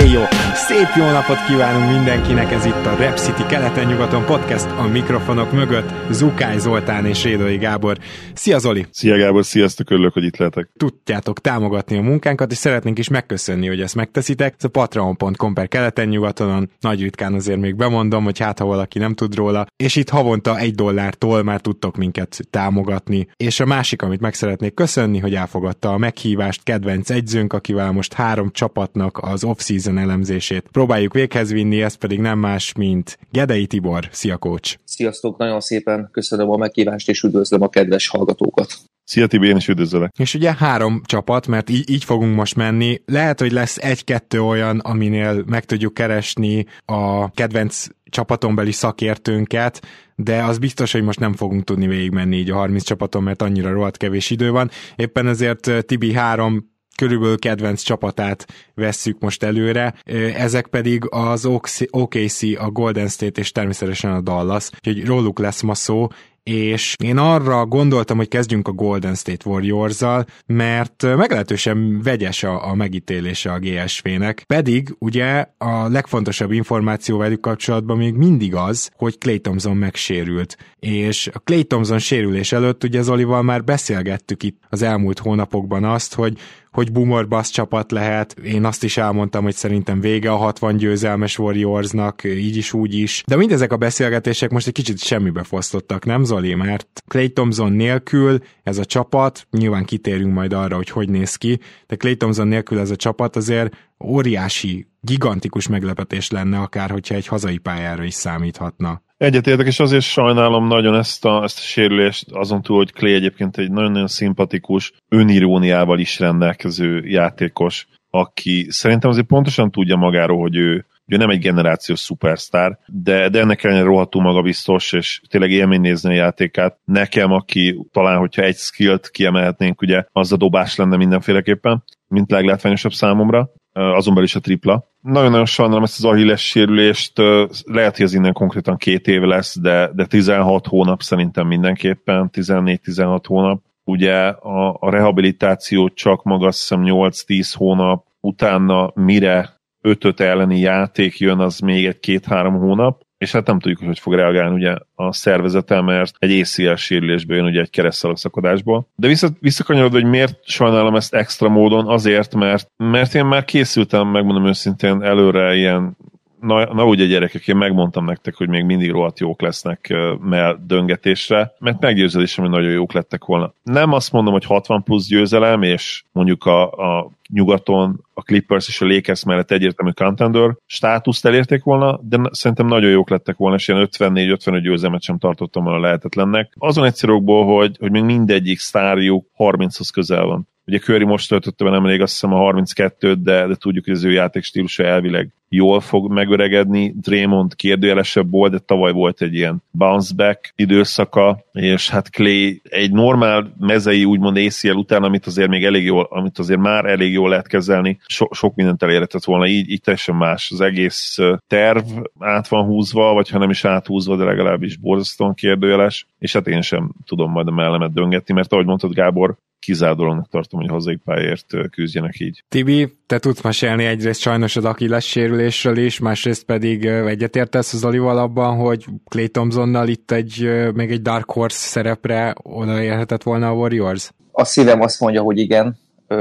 Éjjó! Szép jó napot kívánunk mindenkinek, ez itt a Rep City keleten-nyugaton podcast a mikrofonok mögött, Zukály Zoltán és Rédai Gábor. Szia Zoli! Szia Gábor, sziasztok, örülök, hogy itt lehetek. Tudjátok támogatni a munkánkat, és szeretnénk is megköszönni, hogy ezt megteszitek. Ez a patreon.com per keleten-nyugatonon, nagy ritkán azért még bemondom, hogy hát ha valaki nem tud róla, és itt havonta egy dollártól már tudtok minket támogatni. És a másik, amit meg szeretnék köszönni, hogy elfogadta a meghívást kedvenc egyzőnk, akivel most három csapatnak az off-season elemzését próbáljuk véghez vinni, ez pedig nem más, mint Gedei Tibor. Szia, coach! Sziasztok, nagyon szépen köszönöm a meghívást, és üdvözlöm a kedves hallgatókat. Szia Tibi, én is üdvözlök. És ugye három csapat, mert így, így fogunk most menni. Lehet, hogy lesz egy-kettő olyan, aminél meg tudjuk keresni a kedvenc csapatonbeli szakértőnket, de az biztos, hogy most nem fogunk tudni végigmenni így a 30 csapaton, mert annyira rohadt kevés idő van. Éppen ezért Tibi három körülbelül kedvenc csapatát vesszük most előre, ezek pedig az OKC, a Golden State és természetesen a Dallas, úgyhogy róluk lesz ma szó, és én arra gondoltam, hogy kezdjünk a Golden State Warriors-zal, mert meglehetősen vegyes a, a megítélése a GSV-nek, pedig ugye a legfontosabb információ velük kapcsolatban még mindig az, hogy Clay Thompson megsérült, és a Clay Thompson sérülés előtt ugye Zolival már beszélgettük itt az elmúlt hónapokban azt, hogy hogy Boomer Bass csapat lehet. Én azt is elmondtam, hogy szerintem vége a 60 győzelmes Warriorsnak, így is, úgy is. De mindezek a beszélgetések most egy kicsit semmibe fosztottak, nem Zoli? Mert Clay Thompson nélkül ez a csapat, nyilván kitérünk majd arra, hogy hogy néz ki, de Clay Thompson nélkül ez a csapat azért óriási, gigantikus meglepetés lenne, akár hogyha egy hazai pályára is számíthatna. Egyetértek, és azért sajnálom nagyon ezt a, ezt a sérülést, azon túl, hogy Clay egyébként egy nagyon-nagyon szimpatikus, öniróniával is rendelkező játékos, aki szerintem azért pontosan tudja magáról, hogy ő, ő nem egy generációs szupersztár, de, de ennek ellenére rohadtul magabiztos, és tényleg élmény nézni a játékát. Nekem, aki talán, hogyha egy skillt kiemelhetnénk, ugye az a dobás lenne mindenféleképpen, mint leglátványosabb számomra azon belül is a tripla. Nagyon-nagyon sajnálom ezt az Achilles sérülést, lehet, hogy ez innen konkrétan két év lesz, de, de 16 hónap szerintem mindenképpen, 14-16 hónap. Ugye a, a rehabilitáció csak maga azt hiszem 8-10 hónap, utána mire 5 elleni játék jön, az még egy két-három hónap, és hát nem tudjuk, hogy fog reagálni ugye a szervezete, mert egy ACL sérülésből jön ugye egy keresztalagszakadásból. De vissza, visszakanyarodva, hogy miért sajnálom ezt extra módon, azért, mert, mert én már készültem, megmondom őszintén, előre ilyen na, na ugye gyerekek, én megmondtam nektek, hogy még mindig rohadt jók lesznek mell döngetésre, mert meggyőződésem, hogy nagyon jók lettek volna. Nem azt mondom, hogy 60 plusz győzelem, és mondjuk a, a nyugaton a Clippers és a Lakers mellett egyértelmű contender státuszt elérték volna, de szerintem nagyon jók lettek volna, és ilyen 54-55 győzelmet sem tartottam volna lehetetlennek. Azon egyszerűkból, hogy, hogy még mindegyik sztárjuk 30-hoz közel van. Ugye Curry most töltötte be nemrég azt hiszem a 32-t, de, de tudjuk, hogy az ő játékstílusa elvileg jól fog megöregedni. Draymond kérdőjelesebb volt, de tavaly volt egy ilyen bounce back időszaka, és hát Clay egy normál mezei úgymond ACL után, amit azért még elég jól, amit azért már elég jól lehet kezelni, so, sok mindent elérhetett volna, így, így teljesen más. Az egész terv át van húzva, vagy ha nem is áthúzva, de legalábbis borzasztóan kérdőjeles, és hát én sem tudom majd a mellemet döngetni, mert ahogy mondtad Gábor, kizárólag tartom, hogy hazai pályért küzdjenek így. Tibi, te tudsz mesélni egyrészt sajnos az Achilles sérülésről is, másrészt pedig egyetértesz az Olival abban, hogy Clay Thompsonnal itt egy, még egy Dark Horse szerepre odaérhetett volna a Warriors? A szívem azt mondja, hogy igen,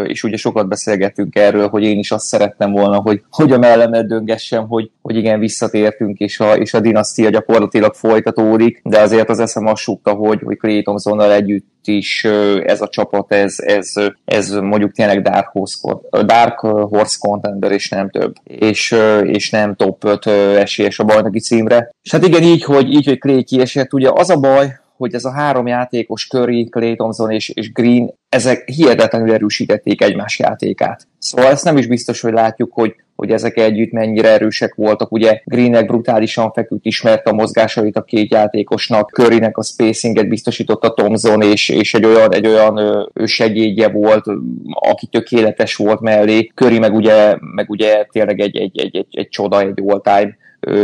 és ugye sokat beszélgettünk erről, hogy én is azt szerettem volna, hogy, hogy a mellemet döngessem, hogy, hogy igen, visszatértünk, és a, és a dinasztia gyakorlatilag folytatódik, de azért az eszem azt súgta, hogy, hogy Clay Thompsonnal együtt is ez a csapat, ez, ez, ez mondjuk tényleg Dark Horse, Dark Horse contender, és nem több. És, és nem top 5 esélyes a bajnoki címre. És hát igen, így, hogy, így, hogy Clay kiesett, ugye az a baj, hogy ez a három játékos, Curry, Clay Thompson és, és Green, ezek hihetetlenül erősítették egymás játékát. Szóval ezt nem is biztos, hogy látjuk, hogy, hogy ezek együtt mennyire erősek voltak. Ugye Greennek brutálisan feküdt, ismerte a mozgásait a két játékosnak, Currynek a spacinget biztosította Thomson, és, és egy olyan, egy olyan ő segédje volt, aki tökéletes volt mellé. Curry meg ugye, meg ugye tényleg egy, egy, egy, egy, egy csoda, egy all-time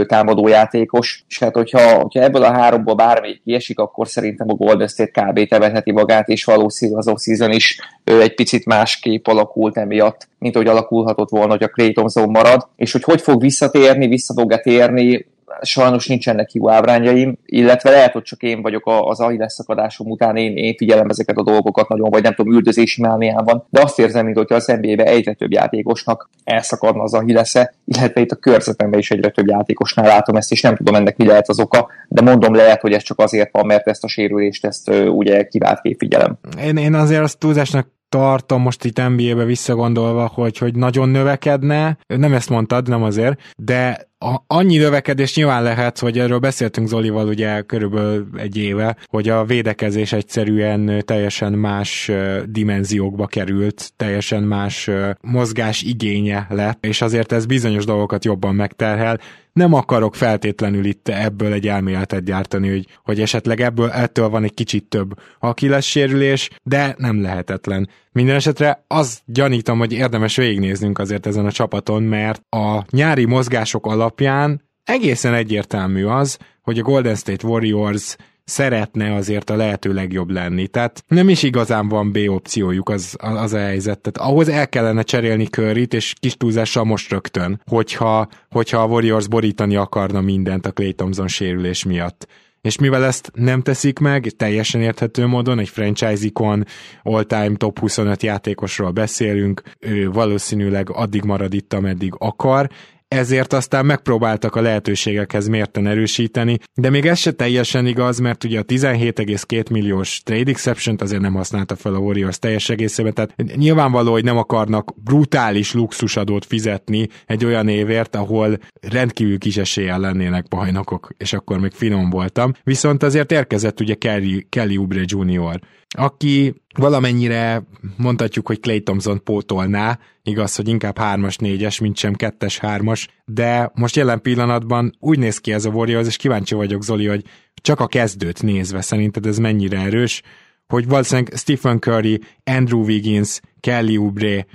támadó játékos, és hát hogyha, hogyha ebből a háromból bármelyik kiesik, akkor szerintem a Golden State kb. tevetheti magát, és valószínűleg az off is egy picit másképp alakult emiatt, mint hogy alakulhatott volna, hogy a Clay marad, és hogy hogy fog visszatérni, vissza fog-e térni, sajnos nincsenek jó ábrányjaim, illetve lehet, hogy csak én vagyok az AI leszakadásom után, én, én figyelem ezeket a dolgokat nagyon, vagy nem tudom, üldözési mániában, de azt érzem, mint hogyha az NBA-be egyre több játékosnak elszakadna az Ahillesze, illetve itt a körzetemben is egyre több játékosnál látom ezt, és nem tudom ennek mi lehet az oka, de mondom lehet, hogy ez csak azért van, mert ezt a sérülést ezt ugye kivált képfigyelem. Én, én azért azt túlzásnak tartom most itt NBA-be visszagondolva, hogy, hogy nagyon növekedne, nem ezt mondtad, nem azért, de a, annyi növekedés nyilván lehet, hogy erről beszéltünk Zolival ugye körülbelül egy éve, hogy a védekezés egyszerűen teljesen más dimenziókba került, teljesen más mozgás igénye lett, és azért ez bizonyos dolgokat jobban megterhel. Nem akarok feltétlenül itt ebből egy elméletet gyártani, hogy, hogy esetleg ebből ettől van egy kicsit több lesz sérülés, de nem lehetetlen. Minden esetre az gyanítom, hogy érdemes végignéznünk azért ezen a csapaton, mert a nyári mozgások alapján egészen egyértelmű az, hogy a Golden State Warriors szeretne azért a lehető legjobb lenni. Tehát nem is igazán van B opciójuk az, az a helyzet. Tehát ahhoz el kellene cserélni Curryt, és kis túlzással most rögtön, hogyha, hogyha a Warriors borítani akarna mindent a Clay Thompson sérülés miatt és mivel ezt nem teszik meg, teljesen érthető módon, egy franchise-ikon all-time top 25 játékosról beszélünk, ő valószínűleg addig marad itt, ameddig akar, ezért aztán megpróbáltak a lehetőségekhez mérten erősíteni, de még ez se teljesen igaz, mert ugye a 17,2 milliós trade exception azért nem használta fel a Warriors teljes egészében, tehát nyilvánvaló, hogy nem akarnak brutális luxusadót fizetni egy olyan évért, ahol rendkívül kis eséllyel lennének bajnokok, és akkor még finom voltam. Viszont azért érkezett ugye Kelly, Kelly Oubre Jr., aki valamennyire mondhatjuk, hogy Clay Thompson pótolná, igaz, hogy inkább 3-as, 4-es, mint sem 2-es, 3-as, de most jelen pillanatban úgy néz ki ez a Warriors, és kíváncsi vagyok, Zoli, hogy csak a kezdőt nézve szerinted ez mennyire erős, hogy valószínűleg Stephen Curry, Andrew Wiggins, Kelly Oubre,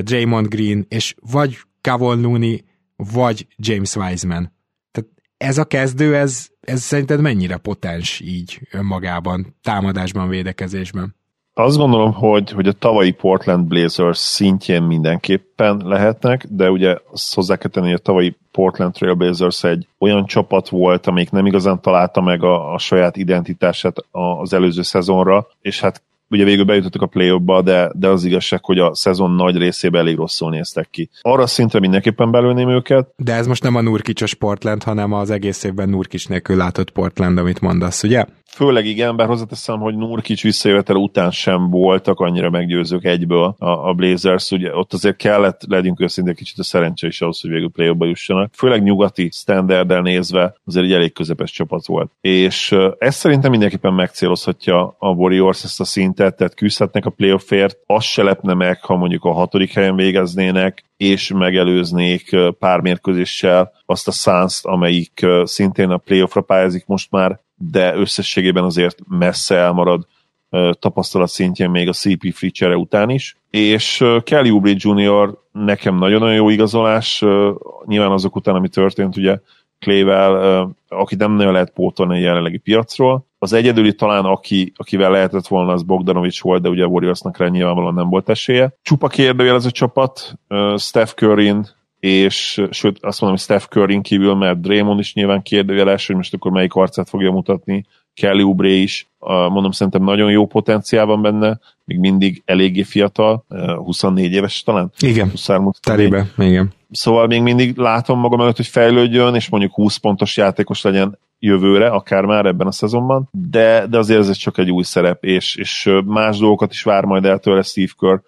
Draymond Green, és vagy Kavon Looney, vagy James Wiseman. Tehát ez a kezdő, ez, ez szerinted mennyire potens így önmagában, támadásban, védekezésben? Azt gondolom, hogy, hogy a tavalyi Portland Blazers szintjén mindenképpen lehetnek, de ugye azt hozzá kell tenni, hogy a tavalyi Portland Trail Blazers egy olyan csapat volt, amelyik nem igazán találta meg a, a saját identitását az előző szezonra, és hát ugye végül bejutottak a play ba de, de az igazság, hogy a szezon nagy részében elég rosszul néztek ki. Arra szintre mindenképpen belőném őket. De ez most nem a Nurkicsos Portland, hanem az egész évben Nurkics nélkül látott Portland, amit mondasz, ugye? Főleg igen, bár hozzáteszem, hogy Nurkic visszajövetel után sem voltak annyira meggyőzők egyből a, a Blazers, ugye ott azért kellett, legyünk őszintén kicsit a szerencse is ahhoz, hogy végül play jussanak. Főleg nyugati standarddel nézve azért egy elég közepes csapat volt. És ez szerintem mindenképpen megcélozhatja a Warriors ezt a szintet, tehát küzdhetnek a playoffért, az se lepne meg, ha mondjuk a hatodik helyen végeznének, és megelőznék pár mérkőzéssel azt a suns amelyik szintén a playoffra pályázik most már, de összességében azért messze elmarad tapasztalat szintjén még a CP free után is. És Kelly Oubre Jr. nekem nagyon-nagyon jó igazolás, nyilván azok után, ami történt, ugye Clayvel, aki nem nagyon lehet pótolni a jelenlegi piacról. Az egyedüli talán, aki, akivel lehetett volna, az Bogdanovics volt, de ugye a Warriorsnak rá nyilvánvalóan nem volt esélye. Csupa kérdőjel ez a csapat, Steph curry és sőt azt mondom, hogy Steph curry kívül, mert Draymond is nyilván kérdőjeles, hogy most akkor melyik arcát fogja mutatni, Kelly Oubre is, mondom, szerintem nagyon jó potenciál van benne, még mindig eléggé fiatal, 24 éves talán? Igen, terébe, igen. Szóval még mindig látom magam előtt, hogy fejlődjön, és mondjuk 20 pontos játékos legyen jövőre, akár már ebben a szezonban, de, de azért ez csak egy új szerep, és, és más dolgokat is vár majd el tőle Steve Kerr.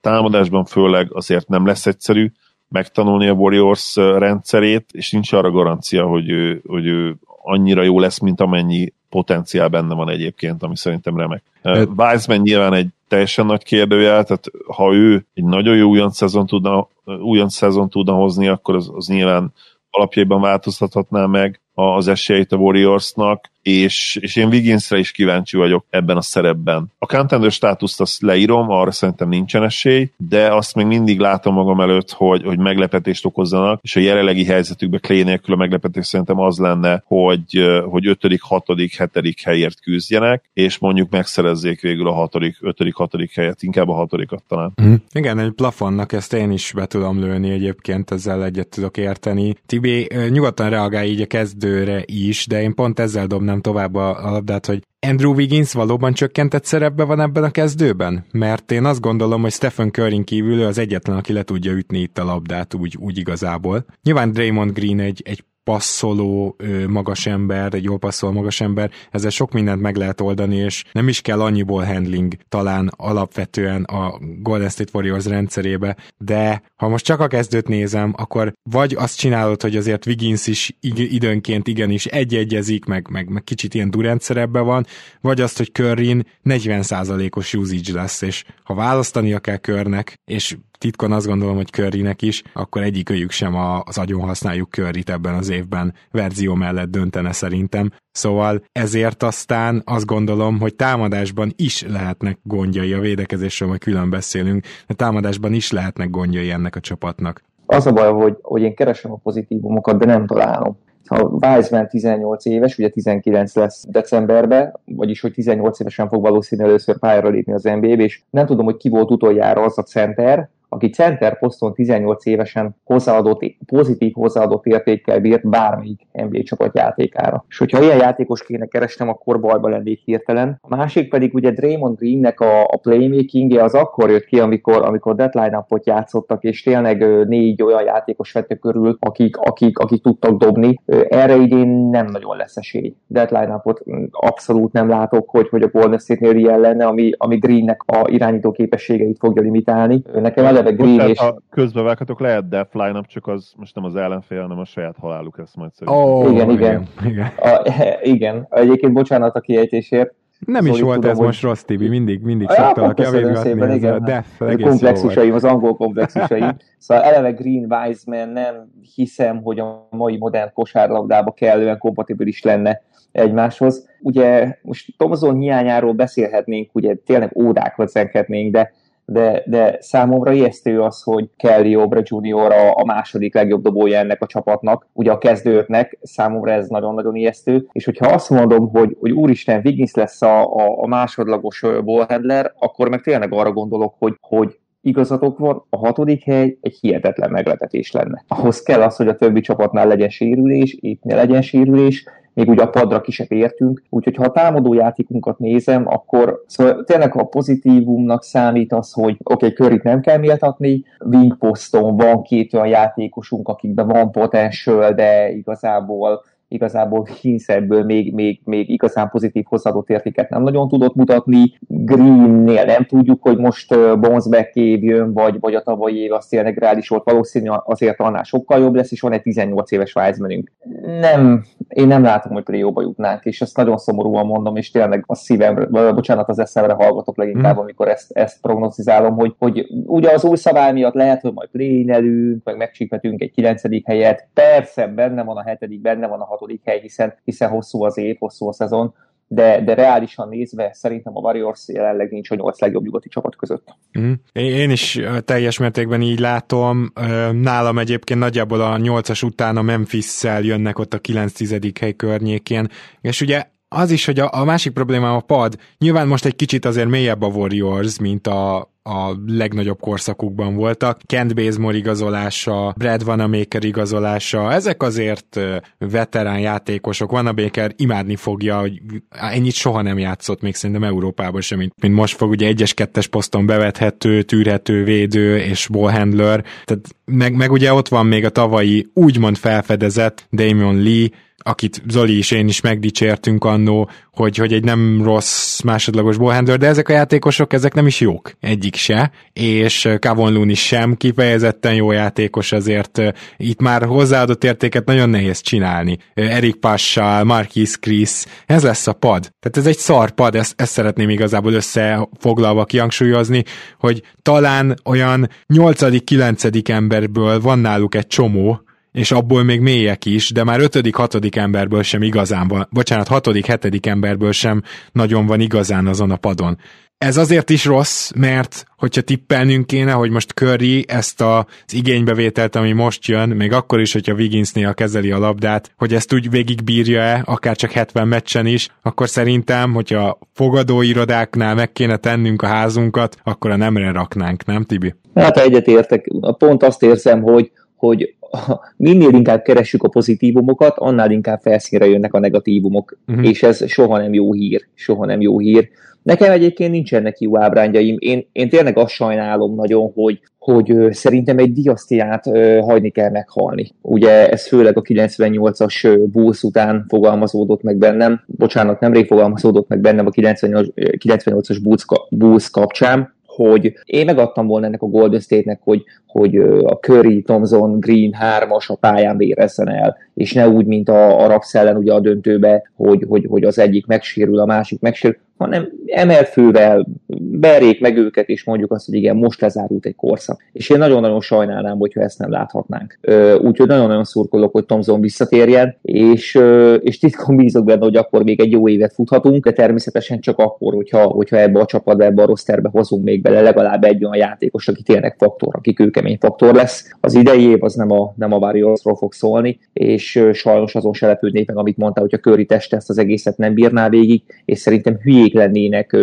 Támadásban főleg azért nem lesz egyszerű, megtanulni a Warriors rendszerét, és nincs arra garancia, hogy ő, hogy ő annyira jó lesz, mint amennyi potenciál benne van egyébként, ami szerintem remek. Uh, Wiseman nyilván egy teljesen nagy kérdőjel, tehát ha ő egy nagyon jó újon szezon tudna, újon szezon tudna hozni, akkor az, az nyilván alapjaiban változtathatná meg az esélyt a Warriorsnak, és, és én Wigginsre is kíváncsi vagyok ebben a szerepben. A contender státuszt azt leírom, arra szerintem nincsen esély, de azt még mindig látom magam előtt, hogy, hogy meglepetést okozzanak, és a jelenlegi helyzetükben Clay nélkül a meglepetés szerintem az lenne, hogy, hogy 5., 6., 7. helyért küzdjenek, és mondjuk megszerezzék végül a 6., 5., 6. helyet, inkább a 6. talán. Mm. Igen, egy plafonnak ezt én is be tudom lőni egyébként, ezzel egyet tudok érteni. Tibi, nyugodtan reagálj így a kezdőre is, de én pont ezzel dobnám tovább a, labdát, hogy Andrew Wiggins valóban csökkentett szerepbe van ebben a kezdőben? Mert én azt gondolom, hogy Stephen Curry kívül ő az egyetlen, aki le tudja ütni itt a labdát úgy, úgy igazából. Nyilván Draymond Green egy, egy passzoló magas ember, egy jól passzoló magas ember, ezzel sok mindent meg lehet oldani, és nem is kell annyiból handling talán alapvetően a Golden State Warriors rendszerébe, de ha most csak a kezdőt nézem, akkor vagy azt csinálod, hogy azért Wiggins is időnként igenis egy-egyezik, meg, meg, meg kicsit ilyen Durant szerepben van, vagy azt, hogy Curryn 40%-os usage lesz, és ha választania kell körnek, és titkon azt gondolom, hogy Currynek is, akkor egyikőjük sem az agyon használjuk Curryt ebben az évben verzió mellett döntene szerintem. Szóval ezért aztán azt gondolom, hogy támadásban is lehetnek gondjai, a védekezésről majd külön beszélünk, de támadásban is lehetnek gondjai ennek a csapatnak. Az a baj, hogy, hogy én keresem a pozitívumokat, de nem találom ha Wiseman 18 éves, ugye 19 lesz decemberben, vagyis hogy 18 évesen fog valószínűleg először pályára lépni az NBA-be, és nem tudom, hogy ki volt utoljára az a center, aki center poszton 18 évesen hozzáadott, pozitív hozzáadott értékkel bírt bármelyik NBA csapat játékára. És hogyha ilyen játékos kéne keresnem, akkor bajba lennék hirtelen. A másik pedig ugye Draymond Greennek a, a playmakingje az akkor jött ki, amikor, amikor deadline upot játszottak, és tényleg négy olyan játékos vette körül, akik, akik, akik tudtak dobni. Erre idén nem nagyon lesz esély. Deadline upot abszolút nem látok, hogy, hogy a Golden State-nél ilyen lenne, ami, ami Greennek a irányító képességeit fogja limitálni. Nekem eleve Green és... Ha közbevághatok, lehet Death line csak az most nem az ellenfél, hanem a saját haláluk lesz majd szerintem. Oh, igen, igen. Igen. A, igen. Egyébként bocsánat a kiejtésért. Nem szóval is volt tudom, ez hogy... most rossz, Tibi, mindig, mindig szoktalak javítgatni, ez igen. a def egész komplexusaim, az angol komplexusaim. Szóval eleve Green Wiseman nem hiszem, hogy a mai modern kosárlabdába kellően kompatibilis lenne egymáshoz. Ugye most Tomzon hiányáról beszélhetnénk, ugye tényleg ódákat zenkednénk, de de, de számomra ijesztő az, hogy Kelly Obre Jr. A, a második legjobb dobója ennek a csapatnak, ugye a kezdőknek, számomra ez nagyon-nagyon ijesztő, és hogyha azt mondom, hogy, hogy úristen, Wiggins lesz a, a, a másodlagos ballhandler, akkor meg tényleg arra gondolok, hogy, hogy igazatok van, a hatodik hely egy hihetetlen meglepetés lenne. Ahhoz kell az, hogy a többi csapatnál legyen sérülés, itt ne legyen sérülés, még ugye a padra ki se értünk, úgyhogy ha a támadó játékunkat nézem, akkor szóval tényleg a pozitívumnak számít az, hogy oké, okay, körit nem kell méltatni, wing poston van két olyan játékosunk, akikben van potential, de igazából igazából Hinsz ebből még, még, még igazán pozitív hozzáadott értéket nem nagyon tudott mutatni. Greennél nem tudjuk, hogy most Bonesback év jön, vagy, vagy a tavalyi év az tényleg reális volt, valószínű azért annál sokkal jobb lesz, és van egy 18 éves Wisemanünk. Nem, én nem látom, hogy play jutnánk, és ezt nagyon szomorúan mondom, és tényleg a szívemre, bocsánat, az eszemre hallgatok leginkább, mm. amikor ezt, ezt prognozizálom, hogy, hogy ugye az új szabály miatt lehet, hogy majd play meg megcsíphetünk egy 9. helyet, persze benne van a hetedik, benne van a hatodik hely, hiszen, hiszen hosszú az év, hosszú a szezon, de, de reálisan nézve szerintem a Warriors jelenleg nincs a nyolc legjobb nyugati csapat között. Mm. Én is teljes mértékben így látom. Nálam egyébként nagyjából a nyolcas után a Memphis-szel jönnek ott a 9-10. hely környékén, és ugye az is, hogy a, a másik problémám a pad, nyilván most egy kicsit azért mélyebb a Warriors, mint a, a legnagyobb korszakukban voltak. Kent Bazemore igazolása, Brad Vanamaker igazolása, ezek azért veterán játékosok. Vanamaker imádni fogja, hogy ennyit soha nem játszott még szerintem Európában sem, mint, mint most fog, ugye egyes-kettes poszton bevethető, tűrhető védő és ballhandler, tehát meg, meg ugye ott van még a tavalyi úgymond felfedezett Damon Lee, akit Zoli is én is megdicsértünk annó, hogy, hogy egy nem rossz másodlagos ballhandler, de ezek a játékosok, ezek nem is jók, egyik se, és Kavon Looney sem kifejezetten jó játékos, azért itt már hozzáadott értéket nagyon nehéz csinálni. Erik Passal, Marquis Chris, ez lesz a pad. Tehát ez egy szar pad, ezt, ezt szeretném igazából összefoglalva kihangsúlyozni, hogy talán olyan 8.-9. emberből van náluk egy csomó, és abból még mélyek is, de már ötödik, hatodik emberből sem igazán van, bocsánat, hatodik, hetedik emberből sem nagyon van igazán azon a padon. Ez azért is rossz, mert hogyha tippelnünk kéne, hogy most Curry ezt az igénybevételt, ami most jön, még akkor is, hogyha Wigginsnél kezeli a labdát, hogy ezt úgy végig bírja-e, akár csak 70 meccsen is, akkor szerintem, hogyha fogadóirodáknál meg kéne tennünk a házunkat, akkor a nemre raknánk, nem Tibi? Hát egyetértek. Pont azt érzem, hogy hogy minél inkább keressük a pozitívumokat, annál inkább felszínre jönnek a negatívumok, uh-huh. és ez soha nem jó hír, soha nem jó hír. Nekem egyébként nincsenek jó ábrányjaim. Én, én tényleg azt sajnálom nagyon, hogy, hogy szerintem egy diasztiát hagyni kell meghalni. Ugye ez főleg a 98-as Bulls után fogalmazódott meg bennem, bocsánat, nemrég fogalmazódott meg bennem a 98, 98-as Bulls, Bulls kapcsán, hogy én megadtam volna ennek a Golden State-nek, hogy, hogy a Curry, Thompson, Green hármas a pályán vérezzen el, és ne úgy, mint a, a Raps ellen ugye a döntőbe, hogy, hogy, hogy az egyik megsérül, a másik megsérül, hanem emelfővel berjék meg őket, és mondjuk azt, hogy igen, most lezárult egy korszak. És én nagyon-nagyon sajnálnám, hogyha ezt nem láthatnánk. Úgyhogy nagyon-nagyon szurkolok, hogy Tomzon visszatérjen, és, és titkon bízok benne, hogy akkor még egy jó évet futhatunk, de természetesen csak akkor, hogyha, hogyha ebbe a csapatba, ebbe a rosterbe hozunk még bele legalább egy olyan játékos, aki tényleg faktor, aki kőkemény faktor lesz. Az idei év az nem a, nem a Warriorsról fog szólni, és sajnos azon se lepődnék meg, amit mondta, hogy a Curry teste ezt az egészet nem bírná végig, és szerintem hülyék készek lennének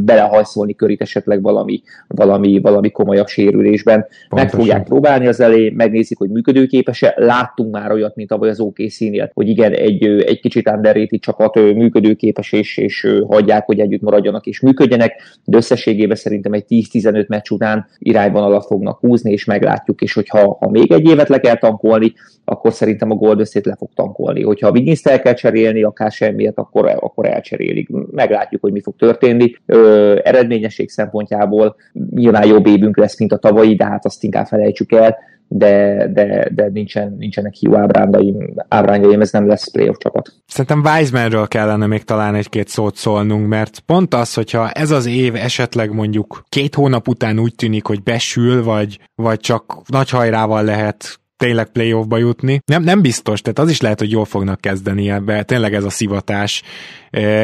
belehajszolni körít esetleg valami, valami, valami komolyabb sérülésben. Pontosan. Meg fogják próbálni az elé, megnézik, hogy működőképes-e. Láttunk már olyat, mint ahogy az OKC-nél, hogy igen, egy, egy kicsit underrated csapat működőképes, és, és hagyják, hogy együtt maradjanak és működjenek, de összességében szerintem egy 10-15 meccs után irányvonalat fognak húzni, és meglátjuk, és hogyha ha még egy évet le kell tankolni, akkor szerintem a State le fog tankolni. Hogyha a Wiggins-t el kell cserélni, akár semmiért, akkor, akkor elcserélik. Meglátjuk, hogy mi fog történni. Ö, eredményesség szempontjából nyilván jobb évünk lesz, mint a tavalyi, de hát azt inkább felejtsük el, de, de, de nincsen, nincsenek hiú ábrándaim, ábrándaim, ez nem lesz playoff csapat. Szerintem Wisemanről kellene még talán egy-két szót szólnunk, mert pont az, hogyha ez az év esetleg mondjuk két hónap után úgy tűnik, hogy besül, vagy, vagy csak nagy hajrával lehet tényleg playoffba jutni. Nem, nem biztos, tehát az is lehet, hogy jól fognak kezdeni ebbe, tényleg ez a szivatás,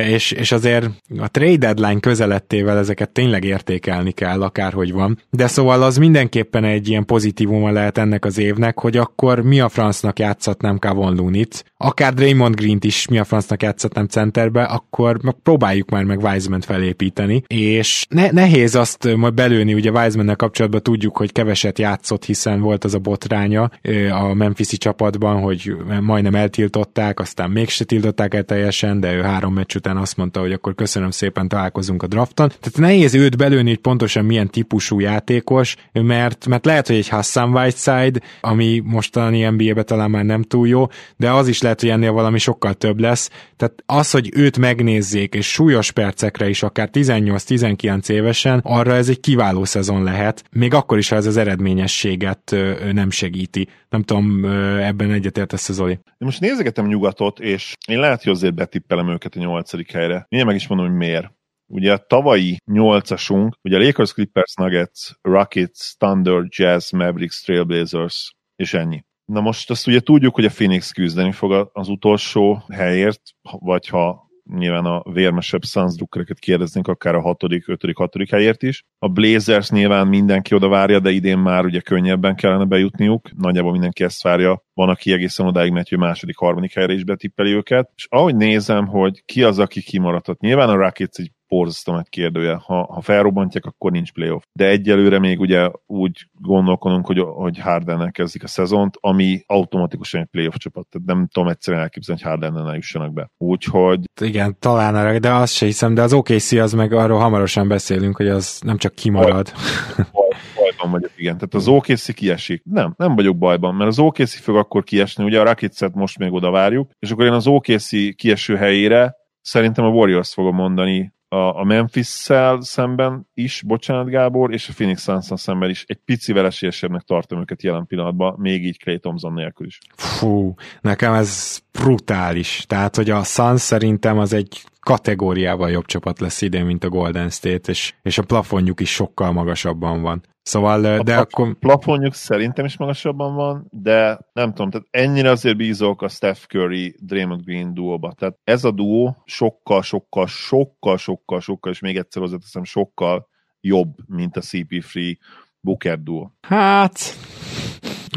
és, és azért a trade deadline közelettével ezeket tényleg értékelni kell, akárhogy van. De szóval az mindenképpen egy ilyen pozitívuma lehet ennek az évnek, hogy akkor mi a francnak játszhatnám Kavon Lunit, akár Draymond Green-t is mi a francnak játszhatnám centerbe, akkor próbáljuk már meg Wiseman felépíteni, és ne, nehéz azt majd belőni, ugye Wiseman kapcsolatban tudjuk, hogy keveset játszott, hiszen volt az a botránya a Memphisi csapatban, hogy majdnem eltiltották, aztán mégse tiltották el teljesen, de ő három meccs után azt mondta, hogy akkor köszönöm szépen, találkozunk a drafton. Tehát nehéz őt belőni, hogy pontosan milyen típusú játékos, mert, mert lehet, hogy egy Hassan Whiteside, ami mostani NBA-be talán már nem túl jó, de az is lehet, hogy ennél valami sokkal több lesz. Tehát az, hogy őt megnézzék, és súlyos percekre is, akár 18-19 évesen, arra ez egy kiváló szezon lehet, még akkor is, ha ez az eredményességet nem segíti. Nem tudom, ebben egyetértesz Zoli. Én most nézegetem nyugatot, és én lehet, hogy azért betippelem őket a nyolcadik helyre. Milyen meg is mondom, hogy miért. Ugye a tavalyi nyolcasunk, ugye a Lakers, Clippers, Nuggets, Rockets, Thunder, Jazz, Mavericks, Trailblazers, és ennyi. Na most azt ugye tudjuk, hogy a Phoenix küzdeni fog az utolsó helyért, vagy ha nyilván a vérmesebb Suns drukkereket kérdeznénk, akár a hatodik, ötödik, hatodik helyért is. A Blazers nyilván mindenki oda várja, de idén már ugye könnyebben kellene bejutniuk. Nagyjából mindenki ezt várja. Van, aki egészen odáig megy, hogy második, harmadik helyre is betippeli őket. És ahogy nézem, hogy ki az, aki kimaradhat. Nyilván a Rockets egy borzasztó nagy kérdője. Ha, ha felrobbantják, akkor nincs playoff. De egyelőre még ugye úgy gondolkodunk, hogy, hogy Hardennel kezdik a szezont, ami automatikusan egy playoff csapat. Tehát nem tudom egyszerűen elképzelni, hogy Hardennel ne jussanak be. Úgyhogy... Igen, talán de azt se hiszem, de az OKC az meg arról hamarosan beszélünk, hogy az nem csak kimarad. Volt, bajban vagyok, igen. Tehát az OKC kiesik. Nem, nem vagyok bajban, mert az OKC fog akkor kiesni, ugye a Rakicet most még oda várjuk, és akkor én az OKC kieső helyére szerintem a Warriors fogom mondani a, Memphis-szel szemben is, bocsánat Gábor, és a Phoenix suns szemben is egy picivel esélyesebbnek tartom őket jelen pillanatban, még így Clay Thompson nélkül is. Fú, nekem ez brutális. Tehát, hogy a Suns szerintem az egy kategóriával jobb csapat lesz idén, mint a Golden State, és, és a plafonjuk is sokkal magasabban van. Szóval, a de akkor... plafonjuk szerintem is magasabban van, de nem tudom, tehát ennyire azért bízok a Steph Curry, Draymond Green duóba. Tehát ez a duó sokkal, sokkal, sokkal, sokkal, sokkal, és még egyszer hozzáteszem, sokkal jobb, mint a CP3 Booker duó. Hát,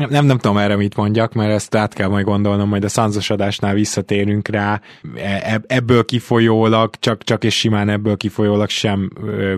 nem, nem tudom erre mit mondjak, mert ezt át kell majd gondolnom, majd a szanzos adásnál visszatérünk rá. E, ebből kifolyólag, csak, csak és simán ebből kifolyólag sem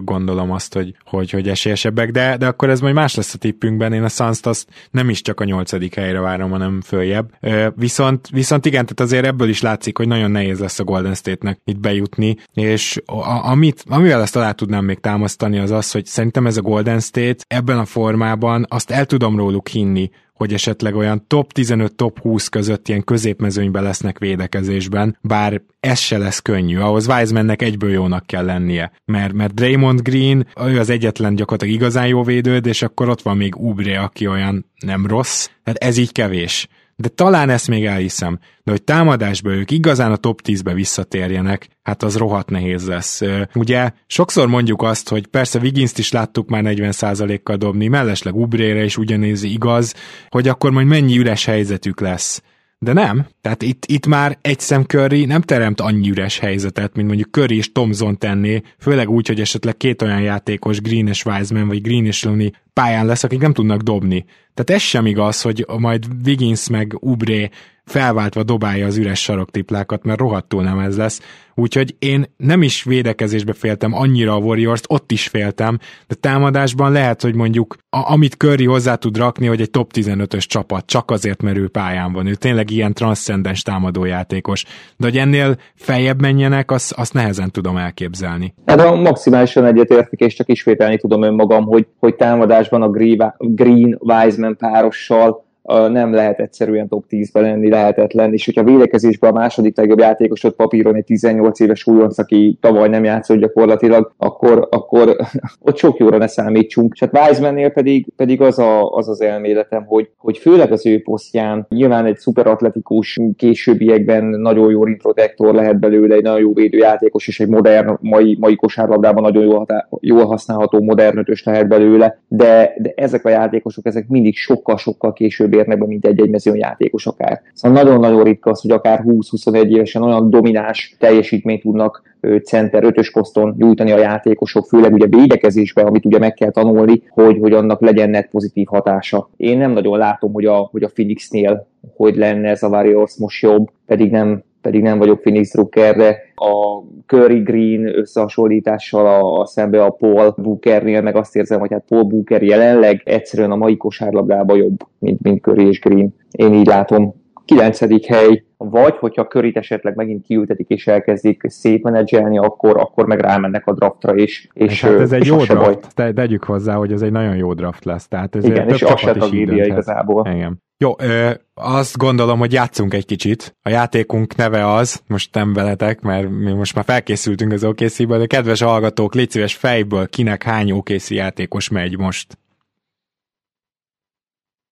gondolom azt, hogy, hogy, hogy esélyesebbek, de, de akkor ez majd más lesz a tippünkben. Én a suns azt nem is csak a nyolcadik helyre várom, hanem följebb. Viszont, viszont igen, tehát azért ebből is látszik, hogy nagyon nehéz lesz a Golden State-nek itt bejutni, és a, amit, amivel ezt alá tudnám még támasztani, az az, hogy szerintem ez a Golden State ebben a formában azt el tudom róluk hinni, hogy esetleg olyan top 15, top 20 között ilyen középmezőnyben lesznek védekezésben, bár ez se lesz könnyű, ahhoz Wisemannek egyből jónak kell lennie, mert, mert Draymond Green, ő az egyetlen gyakorlatilag igazán jó védőd, és akkor ott van még Ubre, aki olyan nem rossz, tehát ez így kevés de talán ezt még elhiszem. De hogy támadásba ők igazán a top 10-be visszatérjenek, hát az rohadt nehéz lesz. Ugye sokszor mondjuk azt, hogy persze Wiggins-t is láttuk már 40%-kal dobni, mellesleg Ubrére is ugyanéz igaz, hogy akkor majd mennyi üres helyzetük lesz. De nem. Tehát itt, itt már egy szem Curry nem teremt annyi üres helyzetet, mint mondjuk Curry és Thompson tenné, főleg úgy, hogy esetleg két olyan játékos, Green és Wiseman, vagy Green és Looney pályán lesz, akik nem tudnak dobni. Tehát ez sem igaz, hogy majd Wiggins meg Ubré felváltva dobálja az üres saroktiplákat, mert rohadtul nem ez lesz. Úgyhogy én nem is védekezésbe féltem annyira a warriors ott is féltem, de támadásban lehet, hogy mondjuk a, amit Curry hozzá tud rakni, hogy egy top 15-ös csapat, csak azért, mert ő pályán van. Ő tényleg ilyen transzcendens támadójátékos. De hogy ennél feljebb menjenek, azt, azt nehezen tudom elképzelni. Hát a maximálisan egyetértek, és csak ismételni tudom önmagam, hogy, hogy támadásban a Green Wiseman párossal nem lehet egyszerűen top 10-ben lenni, lehetetlen, és hogyha védekezésben a második legjobb játékosod papíron egy 18 éves újonc, aki tavaly nem játszott gyakorlatilag, akkor, akkor ott sok jóra ne számítsunk. És hát Wisemannél pedig, pedig az, a, az az elméletem, hogy, hogy főleg az ő posztján nyilván egy szuperatletikus későbbiekben nagyon jó rimprotektor lehet belőle, egy nagyon jó védőjátékos, és egy modern, mai, mai kosárlabdában nagyon jól, jól használható modern ötös lehet belőle, de, de ezek a játékosok, ezek mindig sokkal-sokkal később érnek be, mint egy-egy mezőn játékos akár. Szóval nagyon-nagyon ritka az, hogy akár 20-21 évesen olyan domináns teljesítményt tudnak center ötös poszton nyújtani a játékosok, főleg ugye védekezésben, amit ugye meg kell tanulni, hogy, hogy annak legyen net pozitív hatása. Én nem nagyon látom, hogy a, hogy a Phoenixnél hogy lenne ez a Warriors most jobb, pedig nem, pedig nem vagyok Phoenix Drucker, de a Curry Green összehasonlítással a, a szembe a Paul Bookernél, meg azt érzem, hogy hát Paul Booker jelenleg egyszerűen a mai kosárlabdában jobb, mint, mint Curry és Green. Én így látom. Kilencedik hely, vagy hogyha körit esetleg megint kiültetik és elkezdik szétmenedzselni, akkor, akkor meg rámennek a draftra is. És, hát ez egy jó draft, Te, tegyük hozzá, hogy ez egy nagyon jó draft lesz. Tehát ez Igen, és azt se tagírja igazából. Igen. Jó, ö, azt gondolom, hogy játszunk egy kicsit. A játékunk neve az, most nem veletek, mert mi most már felkészültünk az okc de kedves hallgatók, légy szíves fejből, kinek hány OKC játékos megy most?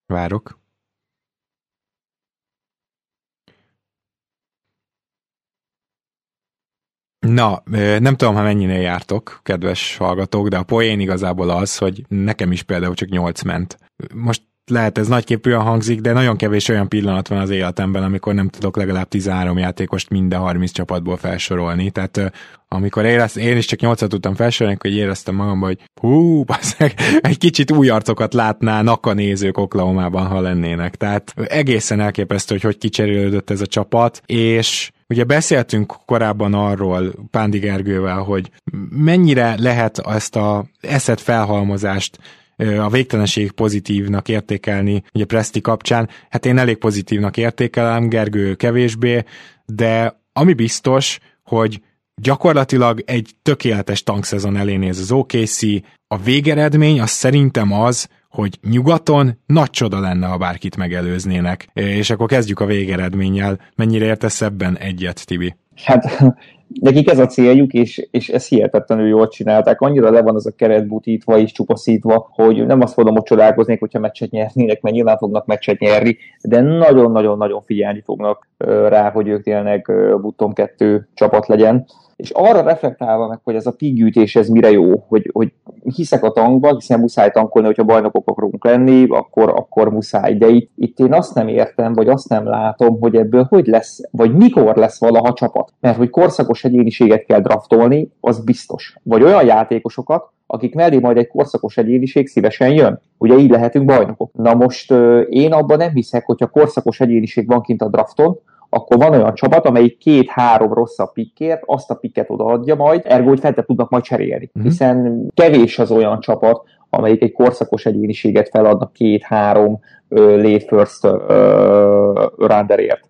Várok. Na, nem tudom, ha mennyire jártok, kedves hallgatók, de a poén igazából az, hogy nekem is például csak 8 ment. Most lehet ez nagyképűen hangzik, de nagyon kevés olyan pillanat van az életemben, amikor nem tudok legalább 13 játékost minden 30 csapatból felsorolni. Tehát amikor érezt, én is csak 8 tudtam felsorolni, hogy éreztem magamban, hogy hú, baszeg, egy kicsit új arcokat látnának a nézők Oklahomában, ha lennének. Tehát egészen elképesztő, hogy hogy kicserélődött ez a csapat, és Ugye beszéltünk korábban arról Pándi Gergővel, hogy mennyire lehet ezt a eszet felhalmozást a végtelenség pozitívnak értékelni, ugye Presti kapcsán, hát én elég pozitívnak értékelem, Gergő kevésbé, de ami biztos, hogy gyakorlatilag egy tökéletes tankszezon elé néz az OKC, a végeredmény az szerintem az, hogy nyugaton nagy csoda lenne, ha bárkit megelőznének. És akkor kezdjük a végeredménnyel. Mennyire értesz ebben egyet, Tibi? Hát nekik ez a céljuk, és, és ezt hihetetlenül jól csinálták. Annyira le van az a keret butítva és csupaszítva, hogy nem azt mondom, hogy csodálkoznék, hogyha meccset nyernének, mert nyilván fognak meccset nyerni, de nagyon-nagyon-nagyon figyelni fognak rá, hogy ők tényleg Button 2 csapat legyen. És arra reflektálva meg, hogy ez a piggyűjtés ez mire jó, hogy, hogy hiszek a tankba, hiszen muszáj tankolni, hogyha bajnokok akarunk lenni, akkor, akkor muszáj. De itt, itt én azt nem értem, vagy azt nem látom, hogy ebből hogy lesz, vagy mikor lesz valaha csapat. Mert hogy korszakos egyéniséget kell draftolni, az biztos. Vagy olyan játékosokat, akik mellé majd egy korszakos egyéniség szívesen jön. Ugye így lehetünk bajnokok. Na most én abban nem hiszek, hogyha korszakos egyéniség van kint a drafton, akkor van olyan csapat, amelyik két-három rosszabb pikkért azt a pikket odaadja majd, ergo, hogy fel tudnak majd cserélni. Mm-hmm. Hiszen kevés az olyan csapat, amelyik egy korszakos egyéniséget feladnak két-három late first runnerért.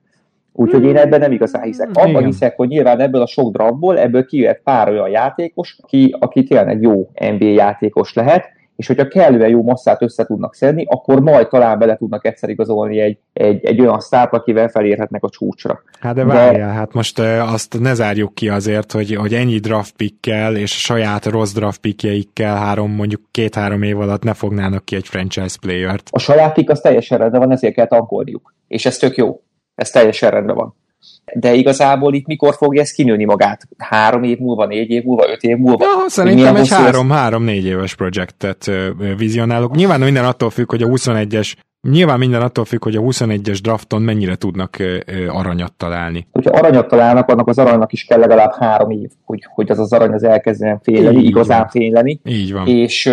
Úgyhogy én ebben nem igazán hiszek. Abban Igen. hiszek, hogy nyilván ebből a sok draftból, ebből kijöhet pár olyan játékos, aki, aki tényleg jó NBA játékos lehet, és hogyha kellően jó masszát össze tudnak szedni, akkor majd talán bele tudnak egyszer igazolni egy, egy, egy olyan sztárt, akivel felérhetnek a csúcsra. Hát de várjál, de... hát most azt ne zárjuk ki azért, hogy, hogy ennyi draft pickkel és saját rossz draft pickjeikkel három, mondjuk két-három év alatt ne fognának ki egy franchise playert. A saját pick az teljesen rendben van, ezért kell tankolniuk. És ez tök jó. Ez teljesen rendben van de igazából itt mikor fogja ez kinőni magát? Három év múlva, négy év múlva, öt év múlva? Ja, szerintem egy három, ez... három-négy éves projektet vizionálok. Nyilván minden attól függ, hogy a 21-es Nyilván minden attól függ, hogy a 21-es drafton mennyire tudnak aranyat találni. Hogyha aranyat találnak, annak az aranynak is kell legalább három év, hogy, hogy az az arany az elkezdjen fényleni, Így igazán van. fényleni. Így van. És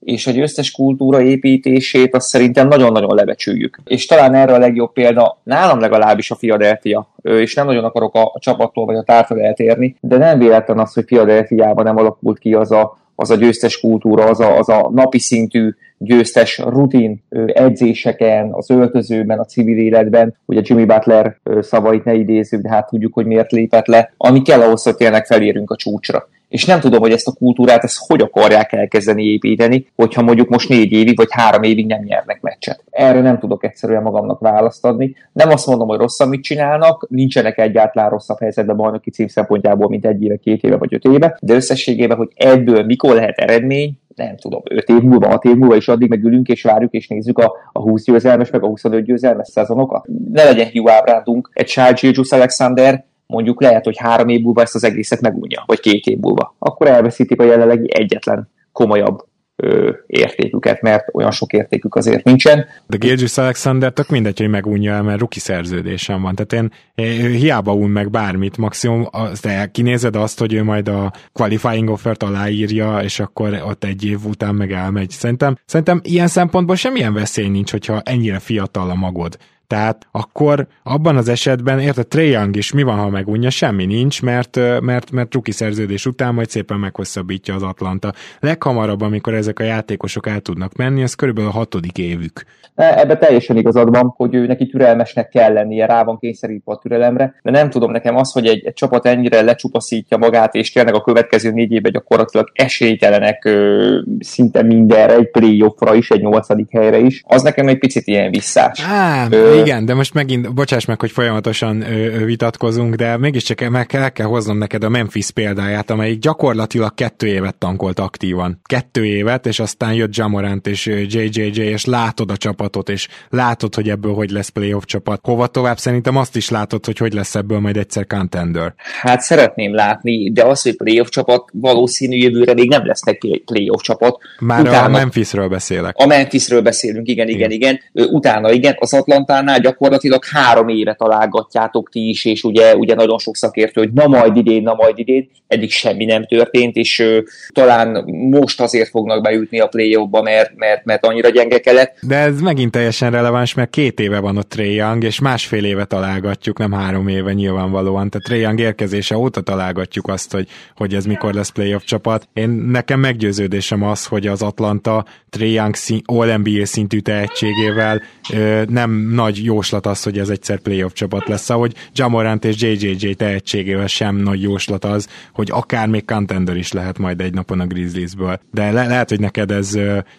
és a győztes kultúra építését azt szerintem nagyon-nagyon lebecsüljük. És talán erre a legjobb példa, nálam legalábbis a Philadelphia, és nem nagyon akarok a, csapattól vagy a tártól eltérni, de nem véletlen az, hogy Philadelphiában nem alakult ki az a, az a győztes kultúra, az a, az a napi szintű győztes rutin edzéseken, az öltözőben, a civil életben, ugye Jimmy Butler szavait ne idézzük, de hát tudjuk, hogy miért lépett le, ami kell ahhoz, hogy tényleg felérünk a csúcsra és nem tudom, hogy ezt a kultúrát ezt hogy akarják elkezdeni építeni, hogyha mondjuk most négy évig vagy három évig nem nyernek meccset. Erre nem tudok egyszerűen magamnak választ adni. Nem azt mondom, hogy rossz, amit csinálnak, nincsenek egyáltalán rosszabb helyzetben bajnoki cím szempontjából, mint egy éve, két éve vagy öt éve, de összességében, hogy ebből mikor lehet eredmény, nem tudom, 5 év múlva, 6 év múlva, és addig meg ülünk és várjuk és nézzük a, a 20 győzelmes, meg a 25 győzelmes szezonokat. Ne legyen hiú ábrándunk, egy Charles Alexander mondjuk lehet, hogy három év múlva ezt az egészet megunja, vagy két év múlva. Akkor elveszítik a jelenlegi egyetlen komolyabb ö, értéküket, mert olyan sok értékük azért nincsen. De Gilgis Alexander tök mindegy, hogy megunja el, mert ruki szerződésem van. Tehát én, hiába un meg bármit, maximum azt kinézed azt, hogy ő majd a qualifying offert aláírja, és akkor ott egy év után meg elmegy. Szerintem, szerintem ilyen szempontból semmilyen veszély nincs, hogyha ennyire fiatal a magod. Tehát akkor abban az esetben, érted, Trae Young is mi van, ha megunja? Semmi nincs, mert, mert, mert ruki szerződés után majd szépen meghosszabbítja az Atlanta. Leghamarabb, amikor ezek a játékosok el tudnak menni, az körülbelül a hatodik évük. Ebbe teljesen igazad van, hogy ő neki türelmesnek kell lennie, rá van kényszerítve a türelemre, de nem tudom nekem az, hogy egy, egy csapat ennyire lecsupaszítja magát, és tényleg a következő négy évben gyakorlatilag esélytelenek ö, szinte mindenre, egy playoffra is, egy nyolcadik helyre is, az nekem egy picit ilyen visszás. Á, ö, igen, de most megint, bocsáss meg, hogy folyamatosan ö, vitatkozunk, de mégiscsak meg kell, kell hoznom neked a Memphis példáját, amelyik gyakorlatilag kettő évet tankolt aktívan. Kettő évet, és aztán jött Jamorant és JJJ, és látod a csapatot, és látod, hogy ebből hogy lesz playoff csapat. Hova tovább szerintem azt is látod, hogy hogy lesz ebből majd egyszer contender. Hát szeretném látni, de az, hogy playoff csapat valószínű jövőre még nem lesznek playoff csapat. Már Utána, a Memphisről beszélek. A Memphisről beszélünk, igen, igen, igen. igen. Utána igen, az Atlantán Barcelonánál gyakorlatilag három éve találgatjátok ti is, és ugye, ugye nagyon sok szakértő, hogy na majd idén, na majd idén, eddig semmi nem történt, és ö, talán most azért fognak bejutni a play mert, mert, mert annyira gyenge kellett. De ez megint teljesen releváns, mert két éve van ott Trae Young, és másfél éve találgatjuk, nem három éve nyilvánvalóan. Tehát Trae Young érkezése óta találgatjuk azt, hogy, hogy ez mikor lesz playoff csapat. Én nekem meggyőződésem az, hogy az Atlanta Trae Young szín, All-NBA szintű tehetségével ö, nem nagy jóslat az, hogy ez egyszer playoff csapat lesz, ahogy Jamorant és JJJ tehetségével sem nagy jóslat az, hogy akár még contender is lehet majd egy napon a Grizzliesből. De le- lehet, hogy neked ez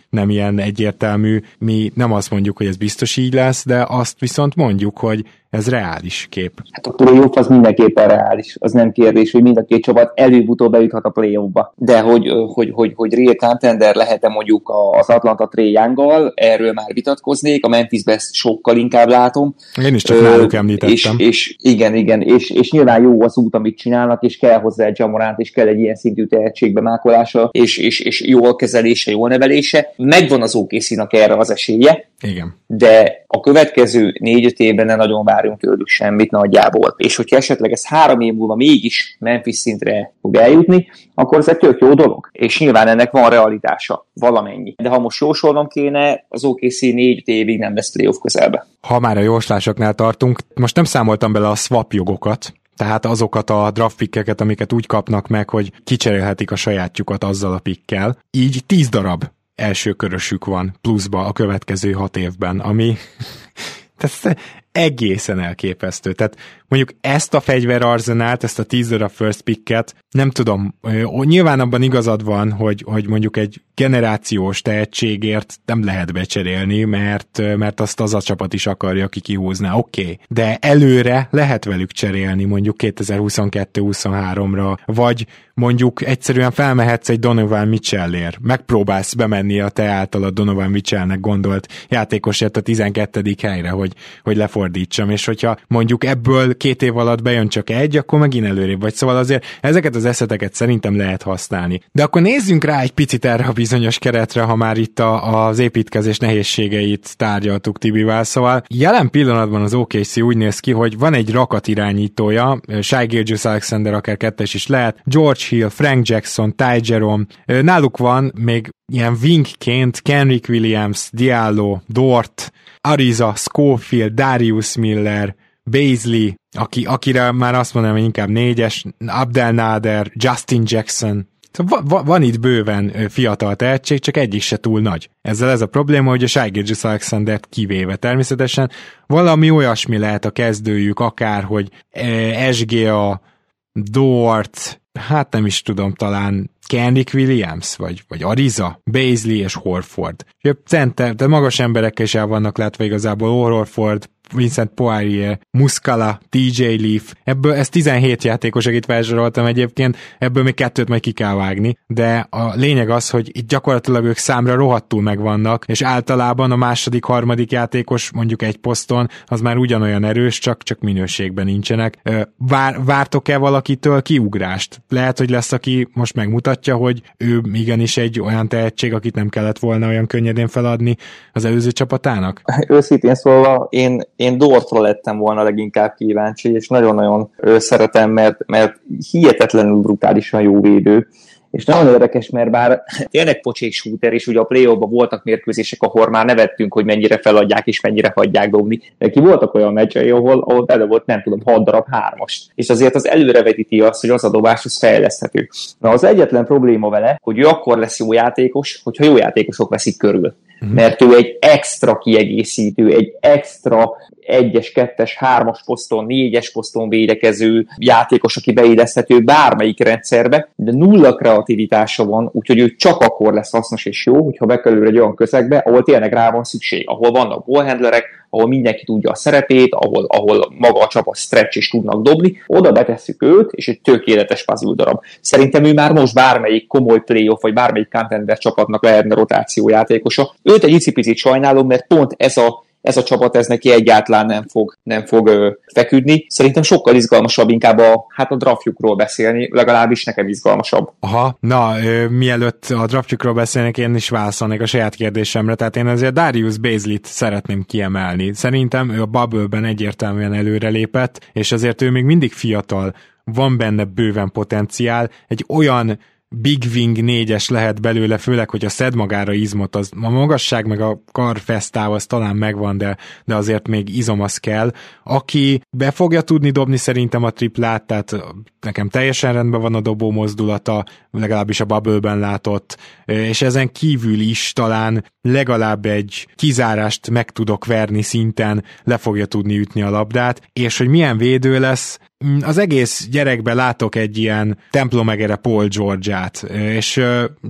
nem ilyen egyértelmű. Mi nem azt mondjuk, hogy ez biztos így lesz, de azt viszont mondjuk, hogy ez reális kép. Hát a playoff az mindenképpen reális, az nem kérdés, hogy mind a két csapat előbb-utóbb bejuthat a playoffba. De hogy, hogy, hogy, hogy real contender lehet-e mondjuk az Atlanta Triangle, erről már vitatkoznék, a Memphisbe ezt sokkal inkább látom. Én is csak Ö, náluk említettem. És, és igen, igen, és, és nyilván jó az út, amit csinálnak, és kell hozzá egy Jamorant, és kell egy ilyen szintű tehetségbe mákolása, és, és, és jól kezelése, jól nevelése. Megvan az okc erre az esélye, igen. de a következő négy-öt évben ne nagyon várjunk tőlük semmit nagyjából. És hogyha esetleg ez három év múlva mégis Memphis szintre fog eljutni, akkor ez egy tök jó dolog. És nyilván ennek van realitása, valamennyi. De ha most jósolnom kéne, az OKC négy évig nem lesz playoff közelbe. Ha már a jóslásoknál tartunk, most nem számoltam bele a swap jogokat, tehát azokat a draft pickeket, amiket úgy kapnak meg, hogy kicserélhetik a sajátjukat azzal a pikkel. Így 10 darab első körösük van pluszba a következő hat évben, ami tehát egészen elképesztő. Tehát mondjuk ezt a fegyverarzenált, ezt a 10 darab first picket, nem tudom, nyilván abban igazad van, hogy, hogy mondjuk egy generációs tehetségért nem lehet becserélni, mert, mert azt az a csapat is akarja, aki kihúzná, oké. Okay. De előre lehet velük cserélni mondjuk 2022-23-ra, vagy mondjuk egyszerűen felmehetsz egy Donovan Mitchellért, megpróbálsz bemenni a te által a Donovan Mitchellnek gondolt játékosért a 12. helyre, hogy, hogy lefordítsam, és hogyha mondjuk ebből két év alatt bejön csak egy, akkor megint előrébb vagy. Szóval azért ezeket az eszeteket szerintem lehet használni. De akkor nézzünk rá egy picit erre a bizonyos keretre, ha már itt a, az építkezés nehézségeit tárgyaltuk Tibivel. Szóval jelen pillanatban az OKC úgy néz ki, hogy van egy rakat irányítója, Shai Gilgis Alexander akár kettes is lehet, George Hill, Frank Jackson, Ty Jerome, náluk van még ilyen wingként Kenrick Williams, Diallo, Dort, Ariza, Schofield, Darius Miller, Baisley, aki, akire már azt mondanám, hogy inkább négyes, Abdel Nader, Justin Jackson, Szóval va, van itt bőven fiatal tehetség, csak egyik se túl nagy. Ezzel ez a probléma, hogy a Shai Gilgis Alexander kivéve természetesen valami olyasmi lehet a kezdőjük, akár, hogy SGA, Dort, hát nem is tudom, talán Kendrick Williams, vagy, vagy Ariza, Baisley és Horford. Center, de magas emberekkel is el vannak látva igazából Horford, Vincent Poirier, Muscala, TJ Leaf, ebből ez 17 játékos, akit felsoroltam egyébként, ebből még kettőt majd ki kell vágni, de a lényeg az, hogy itt gyakorlatilag ők számra rohadtul megvannak, és általában a második, harmadik játékos mondjuk egy poszton, az már ugyanolyan erős, csak, csak minőségben nincsenek. Vár, vártok-e valakitől kiugrást? Lehet, hogy lesz, aki most megmutatja, hogy ő igenis egy olyan tehetség, akit nem kellett volna olyan könnyedén feladni az előző csapatának? Őszintén szólva, én én Dortra lettem volna leginkább kíváncsi, és nagyon-nagyon szeretem, mert, mert hihetetlenül brutálisan jó védő, és nagyon érdekes, mert bár tényleg pocsék shooter, és ugye a play voltak mérkőzések, ahol már nevettünk, hogy mennyire feladják és mennyire hagyják dobni. Neki voltak olyan meccsei, ahol, ahol volt, nem tudom, 6 darab hármast. És azért az előrevetíti azt, hogy az a dobás az fejleszthető. Na az egyetlen probléma vele, hogy ő akkor lesz jó játékos, hogyha jó játékosok veszik körül. Mm. Mert ő egy extra kiegészítő, egy extra egyes, kettes, hármas poszton, négyes poszton védekező játékos, aki beilleszthető bármelyik rendszerbe, de nulla kreativitása van, úgyhogy ő csak akkor lesz hasznos és jó, hogyha bekerül egy olyan közegbe, ahol tényleg rá van szükség, ahol vannak ballhandlerek, ahol mindenki tudja a szerepét, ahol, ahol maga a csapat stretch is tudnak dobni, oda betesszük őt, és egy tökéletes puzzle darab. Szerintem ő már most bármelyik komoly playoff, vagy bármelyik contender csapatnak lehetne rotációjátékosa. Őt egy icipicit sajnálom, mert pont ez a ez a csapat ez neki egyáltalán nem fog, nem fog ö, feküdni. Szerintem sokkal izgalmasabb inkább a, hát a draftjukról beszélni, legalábbis nekem izgalmasabb. Aha, na, ö, mielőtt a draftjukról beszélnek, én is válaszolnék a saját kérdésemre, tehát én azért Darius Baszlit szeretném kiemelni. Szerintem ő a Bubble-ben egyértelműen előrelépett, és azért ő még mindig fiatal, van benne bőven potenciál, egy olyan Big Wing 4-es lehet belőle, főleg, hogy a szed magára izmot, az, a magasság meg a karfesztáv az talán megvan, de, de azért még izom az kell. Aki be fogja tudni dobni szerintem a triplát, tehát nekem teljesen rendben van a dobó mozdulata, legalábbis a bubble látott, és ezen kívül is talán legalább egy kizárást meg tudok verni szinten, le fogja tudni ütni a labdát, és hogy milyen védő lesz, az egész gyerekben látok egy ilyen templomegere Paul George-át, és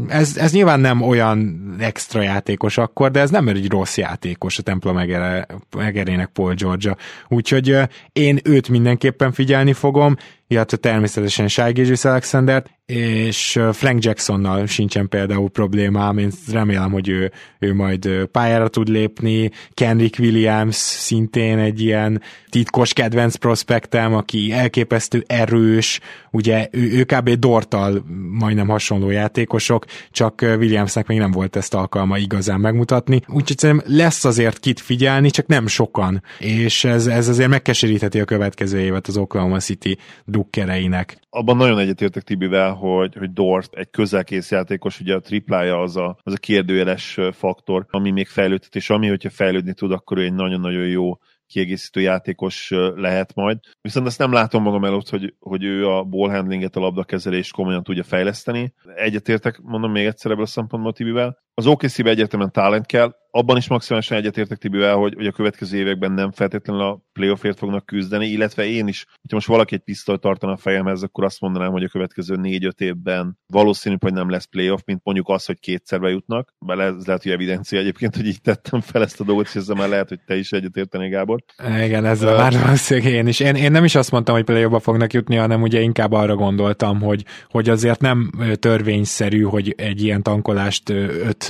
ez, ez nyilván nem olyan extra játékos akkor, de ez nem egy rossz játékos a templomegerének Paul George-a. Úgyhogy én őt mindenképpen figyelni fogom, illetve természetesen Shai Gilgis Alexandert, és Frank Jacksonnal sincsen például problémám, én remélem, hogy ő, ő majd pályára tud lépni, Kendrick Williams szintén egy ilyen titkos kedvenc prospektem, aki elképesztő erős, ugye ő, ő kb. Dortal majdnem hasonló játékosok, csak Williamsnek még nem volt ezt alkalma igazán megmutatni, úgyhogy szerintem lesz azért kit figyelni, csak nem sokan, és ez, ez azért megkeserítheti a következő évet az Oklahoma City drukkereinek. Abban nagyon egyetértek Tibivel, hogy, hogy Dort egy közelkész játékos, ugye a triplája az a, az a kérdőjeles faktor, ami még fejlődhet, és ami, hogyha fejlődni tud, akkor ő egy nagyon-nagyon jó kiegészítő játékos lehet majd. Viszont ezt nem látom magam előtt, hogy, hogy ő a ballhandlinget, a labdakezelést komolyan tudja fejleszteni. Egyetértek, mondom még egyszer ebből a szempontból Tibivel. Az OKC-be egyértelműen talent kell, abban is maximálisan egyetértek Tibivel, hogy, hogy a következő években nem feltétlenül a playoffért fognak küzdeni, illetve én is, hogyha most valaki egy pisztolyt tartana a fejemhez, akkor azt mondanám, hogy a következő négy-öt évben valószínű, hogy nem lesz playoff, mint mondjuk az, hogy kétszer bejutnak, bár ez lehet, hogy evidencia egyébként, hogy így tettem fel ezt a dolgot, és ezzel már lehet, hogy te is egyetértenél, Gábor. Igen, ezzel már valószínűleg én is. Én, én nem is azt mondtam, hogy playoffba fognak jutni, hanem ugye inkább arra gondoltam, hogy, hogy azért nem törvényszerű, hogy egy ilyen tankolást öt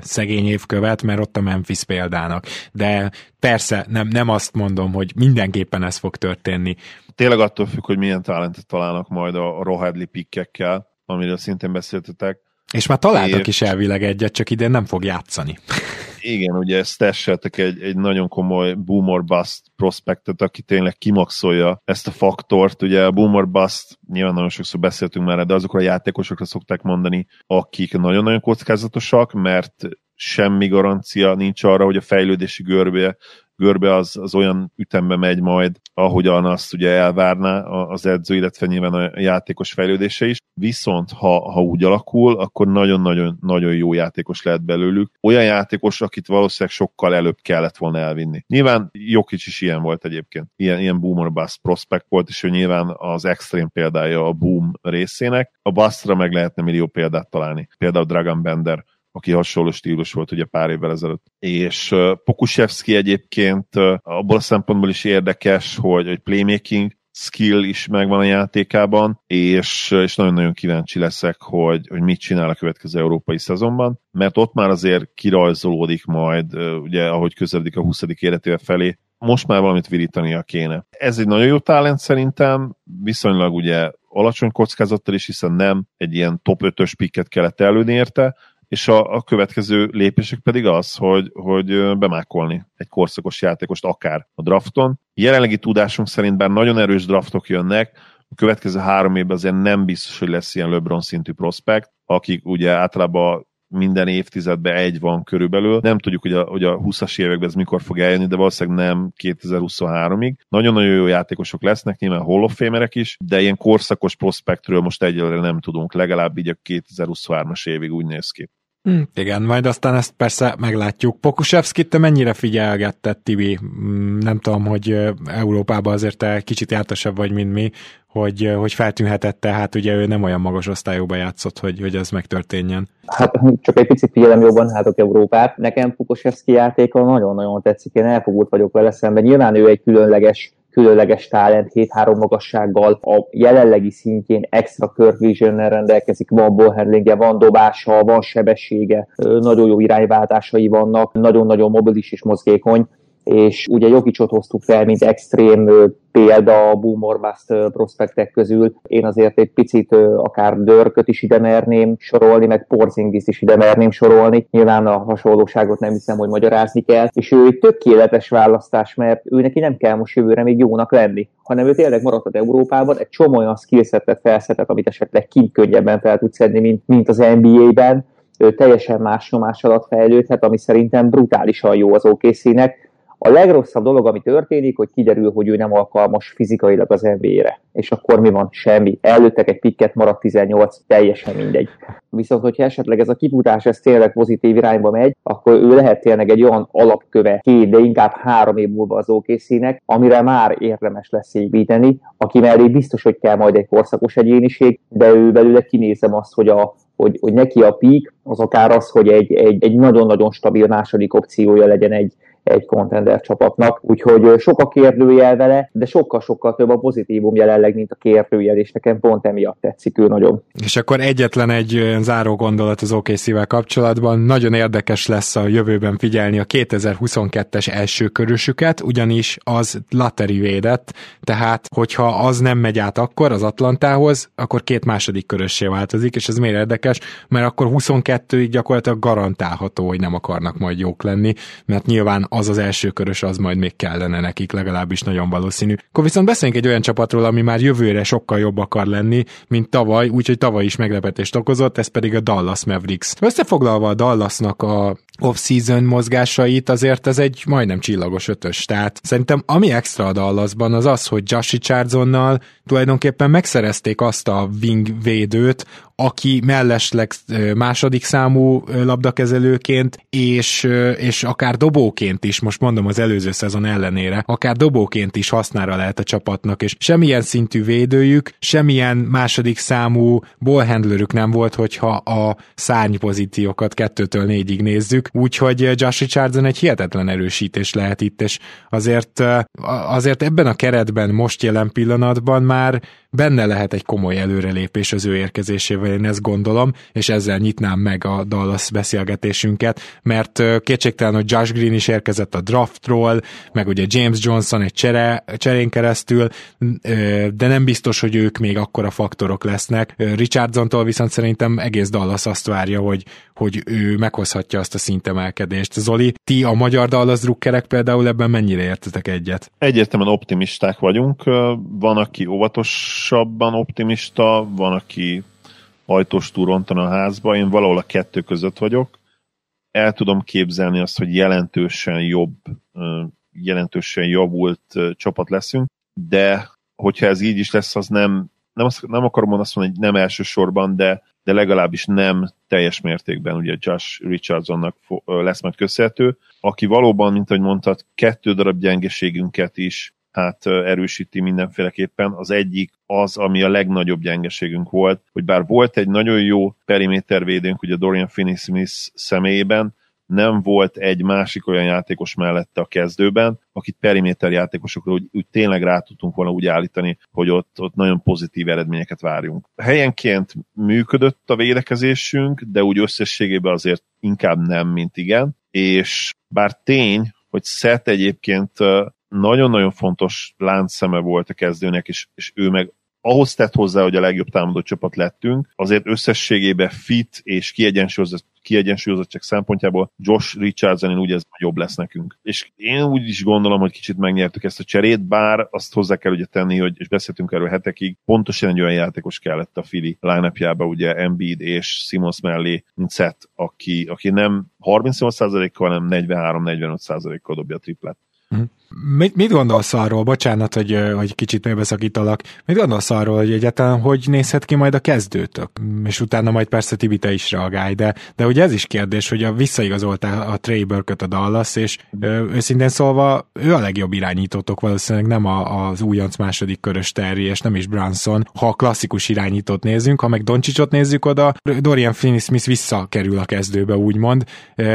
szegény év követ, mert ott a Memphis példának. De persze nem, nem azt mondom, hogy mindenképpen ez fog történni. Tényleg attól függ, hogy milyen talentet találnak majd a Rohadli pikkekkel, amiről szintén beszéltetek. És már találtak és... is elvileg egyet, csak idén nem fog játszani. Igen, ugye ezt egy, egy nagyon komoly boomer bust prospektet, aki tényleg kimaxolja ezt a faktort. Ugye a boomer bust, nyilván nagyon sokszor beszéltünk már, de azokra a játékosokra szokták mondani, akik nagyon-nagyon kockázatosak, mert semmi garancia nincs arra, hogy a fejlődési görbe görbe az, az olyan ütembe megy majd, ahogyan azt ugye elvárná az edző, illetve nyilván a játékos fejlődése is. Viszont ha, ha úgy alakul, akkor nagyon-nagyon nagyon jó játékos lehet belőlük. Olyan játékos, akit valószínűleg sokkal előbb kellett volna elvinni. Nyilván Jokic is ilyen volt egyébként. Ilyen, ilyen boomer bust prospect volt, és ő nyilván az extrém példája a boom részének. A bustra meg lehetne millió példát találni. Például Dragon Bender aki hasonló stílus volt ugye pár évvel ezelőtt. És Pokusevski egyébként abból a szempontból is érdekes, hogy egy playmaking skill is megvan a játékában, és, és nagyon-nagyon kíváncsi leszek, hogy, hogy mit csinál a következő európai szezonban, mert ott már azért kirajzolódik majd, ugye ahogy közeledik a 20. életével felé, most már valamit virítania kéne. Ez egy nagyon jó talent szerintem, viszonylag ugye alacsony kockázattal is, hiszen nem egy ilyen top 5-ös pikket kellett előni érte, és a, a következő lépések pedig az, hogy, hogy bemákolni egy korszakos játékost akár a drafton. Jelenlegi tudásunk szerint bár nagyon erős draftok jönnek, a következő három évben azért nem biztos, hogy lesz ilyen LeBron szintű prospekt, akik ugye általában minden évtizedben egy van körülbelül. Nem tudjuk, hogy a, hogy a 20-as években ez mikor fog eljönni, de valószínűleg nem 2023-ig. Nagyon-nagyon jó játékosok lesznek, nyilván Hall of Famerek is, de ilyen korszakos prospektről most egyelőre nem tudunk, legalább így a 2023-as évig úgy néz ki. Hm, igen, majd aztán ezt persze meglátjuk. Pokusevskit te mennyire figyelgetted, Tibi? Mm, nem tudom, hogy Európában azért te kicsit jártasabb vagy, mint mi, hogy, hogy feltűnhetett, tehát ugye ő nem olyan magas osztályokban játszott, hogy, hogy ez megtörténjen. Hát csak egy picit figyelem jobban hátok Európát. Nekem Pokusevski játéka nagyon-nagyon tetszik, én elfogult vagyok vele szemben. Nyilván ő egy különleges különleges talent, 7-3 magassággal, a jelenlegi szintjén extra curve vision rendelkezik, van ballhandlingje, van dobása, van sebessége, nagyon jó irányváltásai vannak, nagyon-nagyon mobilis és mozgékony, és ugye Jokicsot hoztuk fel, mint extrém példa a boom or bust prospektek közül. Én azért egy picit akár Dörköt is ide merném sorolni, meg Porzingis is ide merném sorolni. Nyilván a hasonlóságot nem hiszem, hogy magyarázni kell. És ő egy tökéletes választás, mert ő neki nem kell most jövőre még jónak lenni, hanem ő tényleg maradhat Európában, egy csomó olyan skillsetet felszetett, amit esetleg kint könnyebben fel tud szedni, mint, mint az NBA-ben. Ő teljesen más nyomás alatt fejlődhet, ami szerintem brutálisan jó az OKC-nek A legrosszabb dolog, ami történik, hogy kiderül, hogy ő nem alkalmas fizikailag az NBA-re. És akkor mi van? Semmi. Előttek egy pikket, maradt 18, teljesen mindegy. Viszont, hogyha esetleg ez a kifutás ez tényleg pozitív irányba megy, akkor ő lehet tényleg egy olyan alapköve két, de inkább három év múlva az okc amire már érdemes lesz építeni, aki mellé biztos, hogy kell majd egy korszakos egyéniség, de ő belőle kinézem azt, hogy a hogy, hogy neki a peak az akár az, hogy egy, egy, egy nagyon-nagyon stabil második opciója legyen egy, egy contender csapatnak. Úgyhogy sok a kérdőjel vele, de sokkal-sokkal több a pozitívum jelenleg, mint a kérdőjel, és nekem pont emiatt tetszik ő nagyon. És akkor egyetlen egy záró gondolat az OKC-vel kapcsolatban. Nagyon érdekes lesz a jövőben figyelni a 2022-es első körösüket, ugyanis az lateri védett, tehát hogyha az nem megy át akkor az Atlantához, akkor két második körössé változik, és ez miért érdekes, mert akkor 22-ig gyakorlatilag garantálható, hogy nem akarnak majd jók lenni, mert nyilván az az első körös, az majd még kellene nekik, legalábbis nagyon valószínű. Akkor viszont beszéljünk egy olyan csapatról, ami már jövőre sokkal jobb akar lenni, mint tavaly, úgyhogy tavaly is meglepetést okozott, ez pedig a Dallas Mavericks. Összefoglalva a Dallasnak a off-season mozgásait, azért ez egy majdnem csillagos ötös. Tehát szerintem ami extra a Dallasban az az, hogy Josh Richardsonnal tulajdonképpen megszerezték azt a wing védőt, aki mellesleg második számú labdakezelőként, és, és akár dobóként is, most mondom az előző szezon ellenére, akár dobóként is hasznára lehet a csapatnak, és semmilyen szintű védőjük, semmilyen második számú ballhandlerük nem volt, hogyha a szárny pozíciókat kettőtől négyig nézzük, úgyhogy Josh Richardson egy hihetetlen erősítés lehet itt, és azért, azért ebben a keretben most jelen pillanatban már benne lehet egy komoly előrelépés az ő érkezésével, én ezt gondolom, és ezzel nyitnám meg a Dallas beszélgetésünket, mert kétségtelen, hogy Josh Green is érkezett a draftról, meg ugye James Johnson egy csere, cserén keresztül, de nem biztos, hogy ők még akkora faktorok lesznek. Richardsontól viszont szerintem egész Dallas azt várja, hogy, hogy ő meghozhatja azt a szintemelkedést. Zoli, ti a magyar Dallas drukkerek például ebben mennyire értetek egyet? Egyértelműen optimisták vagyunk. Van, aki óvatosabban optimista, van, aki ajtós túrontan a házba. Én valahol a kettő között vagyok. El tudom képzelni azt, hogy jelentősen jobb, jelentősen javult csapat leszünk, de hogyha ez így is lesz, az nem, nem, azt, nem akarom azt mondani, hogy nem elsősorban, de de legalábbis nem teljes mértékben ugye Josh Richardsonnak lesz majd köszönhető, aki valóban, mint ahogy mondtad, kettő darab gyengeségünket is hát erősíti mindenféleképpen. Az egyik az, ami a legnagyobb gyengeségünk volt, hogy bár volt egy nagyon jó perimétervédőnk, ugye Dorian Finney-Smith személyében, nem volt egy másik olyan játékos mellette a kezdőben, akit periméter játékosokra úgy, úgy tényleg rá tudtunk volna úgy állítani, hogy ott, ott nagyon pozitív eredményeket várjunk. Helyenként működött a védekezésünk, de úgy összességében azért inkább nem, mint igen, és bár tény, hogy Szet egyébként nagyon-nagyon fontos láncszeme volt a kezdőnek, és, és ő meg ahhoz tett hozzá, hogy a legjobb támadó csapat lettünk, azért összességében fit és kiegyensúlyozott, kiegyensúlyozottság szempontjából Josh Richardson úgy ez jobb lesz nekünk. És én úgy is gondolom, hogy kicsit megnyertük ezt a cserét, bár azt hozzá kell ugye tenni, hogy és beszéltünk erről hetekig, pontosan egy olyan játékos kellett a Fili line ugye Embiid és Simons mellé, mint Seth, aki, aki nem 38%-kal, hanem 43-45%-kal dobja a triplet. Mhm. Mit, mit gondolsz arról, bocsánat, hogy, hogy kicsit megbeszakítalak, mit gondolsz arról, hogy egyáltalán hogy nézhet ki majd a kezdőtök? És utána majd persze Tibi te is reagálj, de, de ugye ez is kérdés, hogy a visszaigazoltál a Trey Burkett a Dallas, és ö, őszintén szólva ő a legjobb irányítótok valószínűleg nem a, az újonc második körös Terry, és nem is Branson, ha a klasszikus irányítót nézzünk, ha meg Doncsicsot nézzük oda, Dorian Finney-Smith visszakerül a kezdőbe, úgymond,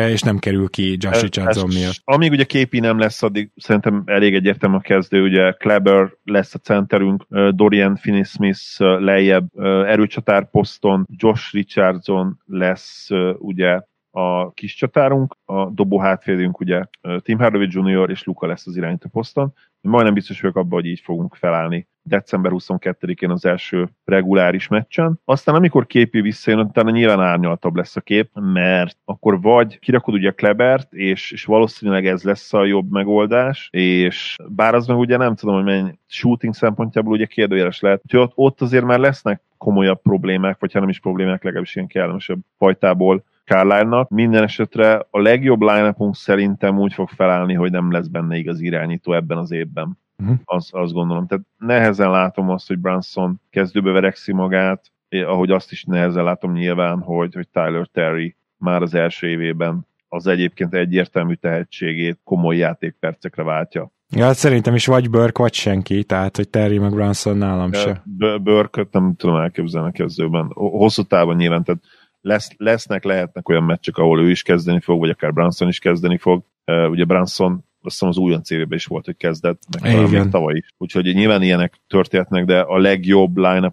és nem kerül ki Josh Richardson miatt. Amíg ugye képi nem lesz, addig szerintem szerintem elég egyértelmű a kezdő, ugye Kleber lesz a centerünk, Dorian Finney-Smith lejjebb erőcsatár poszton, Josh Richardson lesz ugye a kis csatárunk, a dobó hátfélünk ugye Tim Hardaway Jr. és Luka lesz az irányító poszton. Majdnem biztos vagyok abban, hogy így fogunk felállni december 22-én az első reguláris meccsen. Aztán amikor képi visszajön, utána nyilván árnyaltabb lesz a kép, mert akkor vagy kirakod ugye Klebert, és, és valószínűleg ez lesz a jobb megoldás, és bár az meg ugye nem tudom, hogy mennyi shooting szempontjából ugye kérdőjeles lehet, hogy ott, ott azért már lesznek komolyabb problémák, vagy ha nem is problémák, legalábbis ilyen kellemesebb fajtából Carlisle-nak. Minden esetre a legjobb line szerintem úgy fog felállni, hogy nem lesz benne igaz irányító ebben az évben. Uh-huh. Azt, azt gondolom. Tehát nehezen látom azt, hogy Branson kezdőbe verekszi magát, ahogy azt is nehezen látom nyilván, hogy, hogy Tyler Terry már az első évében az egyébként egyértelmű tehetségét komoly játékpercekre váltja. Ja, hát szerintem is vagy Burke, vagy senki, tehát hogy Terry meg Branson nálam se. Burke-öt nem tudom elképzelni kezdőben. Hosszú távon nyilván, tehát lesz, lesznek, lehetnek olyan meccsek, ahol ő is kezdeni fog, vagy akár Branson is kezdeni fog. Ugye Branson azt hiszem az újon cv is volt, hogy kezdett, meg még tavaly is. Úgyhogy nyilván ilyenek történhetnek, de a legjobb line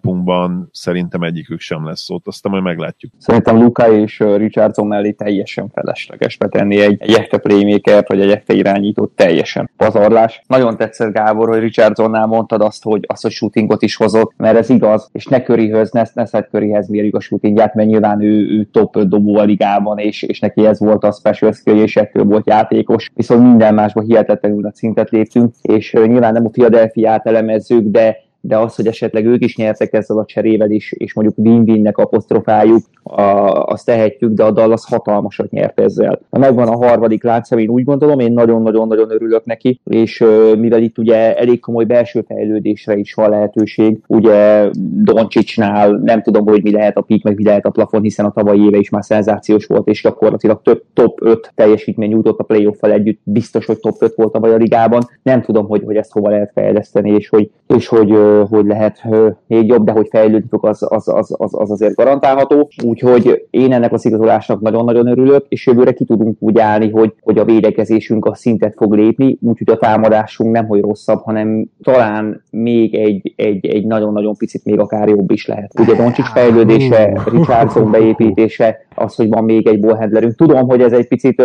szerintem egyikük sem lesz ott, aztán majd meglátjuk. Szerintem Luka és Richardson mellé teljesen felesleges betenni egy, egy echte playmaker vagy egy echte irányítót, teljesen pazarlás. Nagyon tetszett Gábor, hogy Richardsonnál mondtad azt, hogy azt a shootingot is hozott, mert ez igaz, és ne Curryhöz, ne, ne Seth Curryhez mérjük a shootingját, mert nyilván ő, ő top dobó a ligában, és, és neki ez volt a special skill, és ettől volt játékos, viszont minden másban hihetetlenül nagy szintet léptünk, és nyilván nem a Philadelphia-t elemezzük, de de az, hogy esetleg ők is nyertek ezzel a cserével is, és mondjuk win-winnek apostrofáljuk, a, azt tehetjük, de a Dallas hatalmasat nyert ezzel. Ha megvan a harmadik láncszem, én úgy gondolom, én nagyon-nagyon-nagyon örülök neki, és mivel itt ugye elég komoly belső fejlődésre is van lehetőség, ugye Doncsicsnál nem tudom, hogy mi lehet a pik, meg mi lehet a plafon, hiszen a tavalyi éve is már szenzációs volt, és gyakorlatilag több top 5 teljesítmény nyújtott a playoff együtt, biztos, hogy top 5 volt a ligában. Nem tudom, hogy, hogy ezt hova lehet fejleszteni, és hogy, és hogy hogy lehet még jobb, de hogy fejlődni fog, az, az, az, az, az azért garantálható. Úgyhogy én ennek a szigazolásnak nagyon-nagyon örülök, és jövőre ki tudunk úgy állni, hogy, hogy a védekezésünk a szintet fog lépni, úgyhogy a támadásunk nem hogy rosszabb, hanem talán még egy, egy, egy nagyon-nagyon picit még akár jobb is lehet. Ugye Doncsics fejlődése, Richardson beépítése, az, hogy van még egy ballhandlerünk. Tudom, hogy ez egy picit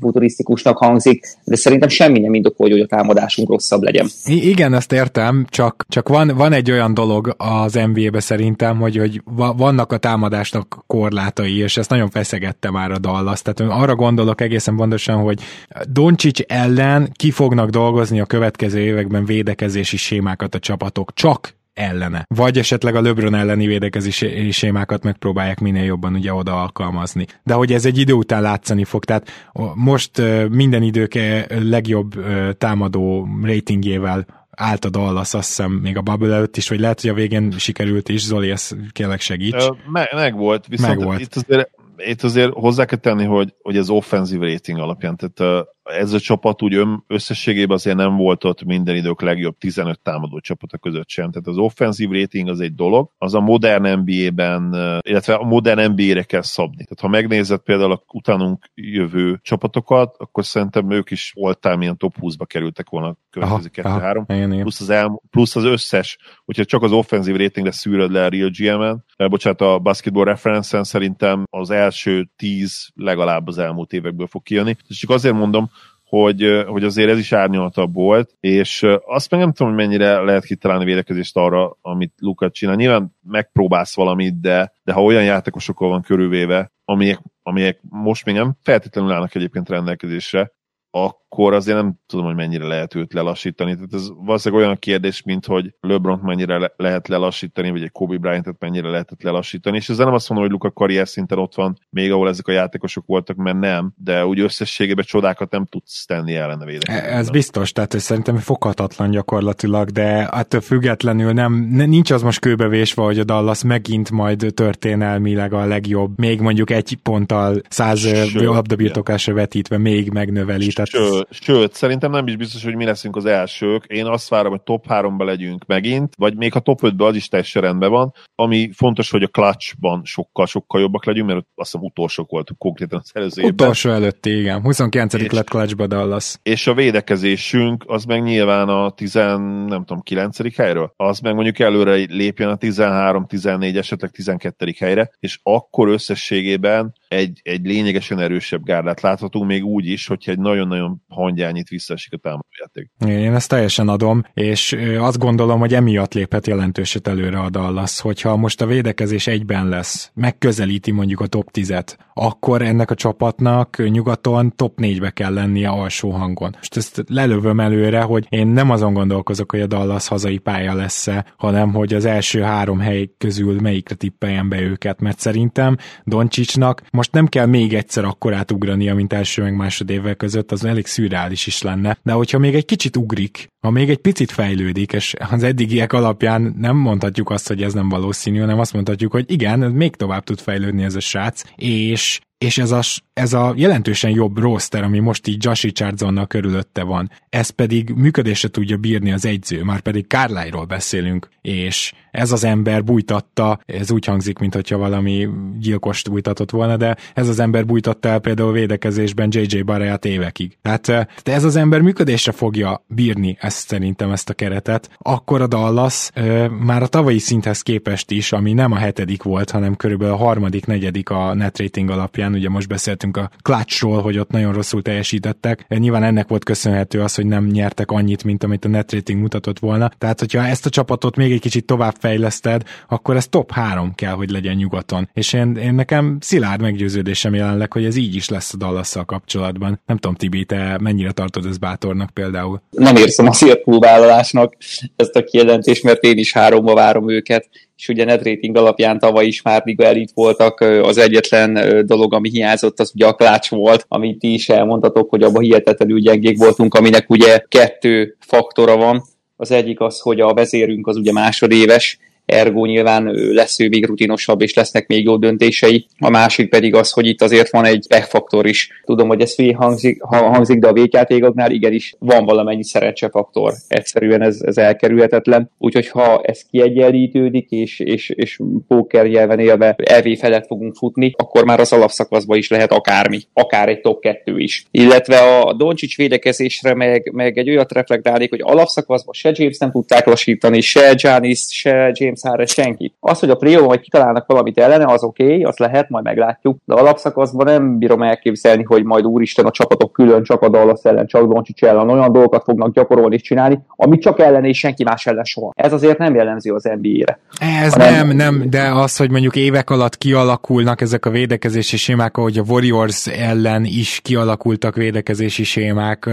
futurisztikusnak hangzik, de szerintem semmi nem indokolja, hogy a támadásunk rosszabb legyen. I- igen, ezt értem, csak, csak van, van egy olyan dolog az NBA-be szerintem, hogy, hogy vannak a támadásnak korlátai, és ezt nagyon feszegette már a Dallas. Tehát arra gondolok egészen pontosan, hogy Doncsics ellen ki fognak dolgozni a következő években védekezési sémákat a csapatok. Csak ellene. Vagy esetleg a LeBron elleni védekezési sémákat megpróbálják minél jobban ugye oda alkalmazni. De hogy ez egy idő után látszani fog, tehát most minden idők legjobb támadó ratingjével állt a Dallas, azt hiszem, még a Bubble előtt is, vagy lehet, hogy a végén sikerült is, Zoli, ezt kérlek segíts. Meg, meg volt, viszont meg volt. itt azért itt azért hozzá kell tenni, hogy, hogy az offenzív rating alapján, tehát ez a csapat úgy ön, összességében azért nem volt ott minden idők legjobb 15 támadó csapata között sem. Tehát az offenzív rating az egy dolog, az a modern NBA-ben, illetve a modern NBA-re kell szabni. Tehát ha megnézed például a utánunk jövő csapatokat, akkor szerintem ők is voltál milyen top 20-ba kerültek volna a következő 2-3. Plusz, az el, plusz az összes, hogyha csak az offenzív ratingre szűröd le a Real GM-en, bocsánat, a Basketball Reference-en szerintem az első 10 legalább az elmúlt évekből fog kijönni. És csak azért mondom, hogy, hogy azért ez is árnyaltabb volt, és azt meg nem tudom, hogy mennyire lehet kitalálni védekezést arra, amit Lukat csinál. Nyilván megpróbálsz valamit, de, de ha olyan játékosokkal van körülvéve, amelyek, amelyek most még nem feltétlenül állnak egyébként rendelkezésre, akkor azért nem tudom, hogy mennyire lehet őt lelassítani. Tehát ez valószínűleg olyan kérdés, mint hogy LeBron mennyire le- lehet lelassítani, vagy egy Kobe Bryant-et mennyire lehetett lelassítani. És ezzel nem azt mondom, hogy Luka karrier szinten ott van, még ahol ezek a játékosok voltak, mert nem, de úgy összességében csodákat nem tudsz tenni ellene védekezni. Ez biztos, tehát ez szerintem foghatatlan gyakorlatilag, de attól függetlenül nem, nincs az most kőbevésve, hogy a Dallas megint majd történelmileg a legjobb, még mondjuk egy ponttal száz labdabirtokásra vetítve még megnöveli. Tehát... Sőt, sőt, szerintem nem is biztos, hogy mi leszünk az elsők. Én azt várom, hogy top 3-ba legyünk megint, vagy még a top 5-ben az is teljesen rendben van. Ami fontos, hogy a clutchban sokkal-sokkal jobbak legyünk, mert azt hiszem utolsók voltunk konkrétan az előző évben. Utolsó előtti, igen. 29. És, lett clutchba Dallas. És a védekezésünk az meg nyilván a 10, nem tudom, 9. helyről. Az meg mondjuk előre lépjen a 13, 14, esetleg 12. helyre, és akkor összességében egy, egy lényegesen erősebb gárdát láthatunk, még úgy is, hogyha egy nagyon-nagyon hangyányit visszaesik a támadójáték. Én ezt teljesen adom, és azt gondolom, hogy emiatt léphet jelentőset előre a Dallas, hogyha most a védekezés egyben lesz, megközelíti mondjuk a top 10-et, akkor ennek a csapatnak nyugaton top 4-be kell lennie alsó hangon. Most ezt lelövöm előre, hogy én nem azon gondolkozok, hogy a Dallas hazai pálya lesz-e, hanem hogy az első három hely közül melyikre tippeljem be őket, mert szerintem Doncsicsnak most most nem kell még egyszer akkor átugrania, mint első meg másod évvel között, az elég szürreális is lenne. De hogyha még egy kicsit ugrik, ha még egy picit fejlődik, és az eddigiek alapján nem mondhatjuk azt, hogy ez nem valószínű, hanem azt mondhatjuk, hogy igen, még tovább tud fejlődni ez a srác, és és ez a, ez a jelentősen jobb roster, ami most így Josh Richardsonnal körülötte van, ez pedig működésre tudja bírni az egyző, már pedig Carlisle-ról beszélünk, és ez az ember bújtatta, ez úgy hangzik, mintha valami gyilkost bújtatott volna, de ez az ember bújtatta el például védekezésben JJ Barrett évekig. Tehát, eh, tehát ez az ember működésre fogja bírni ezt szerintem ezt a keretet, akkor a Dallas ö, már a tavalyi szinthez képest is, ami nem a hetedik volt, hanem körülbelül a harmadik, negyedik a net rating alapján, ugye most beszéltünk a clutchról, hogy ott nagyon rosszul teljesítettek. Nyilván ennek volt köszönhető az, hogy nem nyertek annyit, mint amit a net rating mutatott volna. Tehát, hogyha ezt a csapatot még egy kicsit tovább fejleszted, akkor ez top 3 kell, hogy legyen nyugaton. És én, én nekem szilárd meggyőződésem jelenleg, hogy ez így is lesz a dallas kapcsolatban. Nem tudom, Tibi, te mennyire tartod ez bátornak például? Nem érzem a szélpróbálásnak ezt a kijelentést, mert én is háromba várom őket és ugye net rating alapján tavaly is már liga elit voltak, az egyetlen dolog, ami hiányzott, az ugye a klács volt, amit ti is elmondhatok, hogy abban hihetetlenül gyengék voltunk, aminek ugye kettő faktora van. Az egyik az, hogy a vezérünk az ugye másodéves, ergo nyilván lesz ő még rutinosabb, és lesznek még jó döntései. A másik pedig az, hogy itt azért van egy pech is. Tudom, hogy ez fél hangzik, hangzik de a végjátékoknál igenis van valamennyi szerencsefaktor. Egyszerűen ez, ez elkerülhetetlen. Úgyhogy ha ez kiegyenlítődik, és, és, és póker nyelven élve elvé felett fogunk futni, akkor már az alapszakaszban is lehet akármi, akár egy top 2 is. Illetve a Doncsics védekezésre meg, meg egy olyat reflektálnék, hogy alapszakaszban se James nem tudták lassítani, se Janis, se James James Harden senki. Az, hogy a play majd kitalálnak valamit ellene, az oké, okay, azt lehet, majd meglátjuk, de alapszakaszban nem bírom elképzelni, hogy majd úristen a csapatok külön csak a Dallas ellen, csak Doncsics ellen olyan dolgokat fognak gyakorolni és csinálni, amit csak ellen és senki más ellen soha. Ez azért nem jellemző az NBA-re. Ez hanem... nem, nem, de az, hogy mondjuk évek alatt kialakulnak ezek a védekezési sémák, ahogy a Warriors ellen is kialakultak védekezési sémák,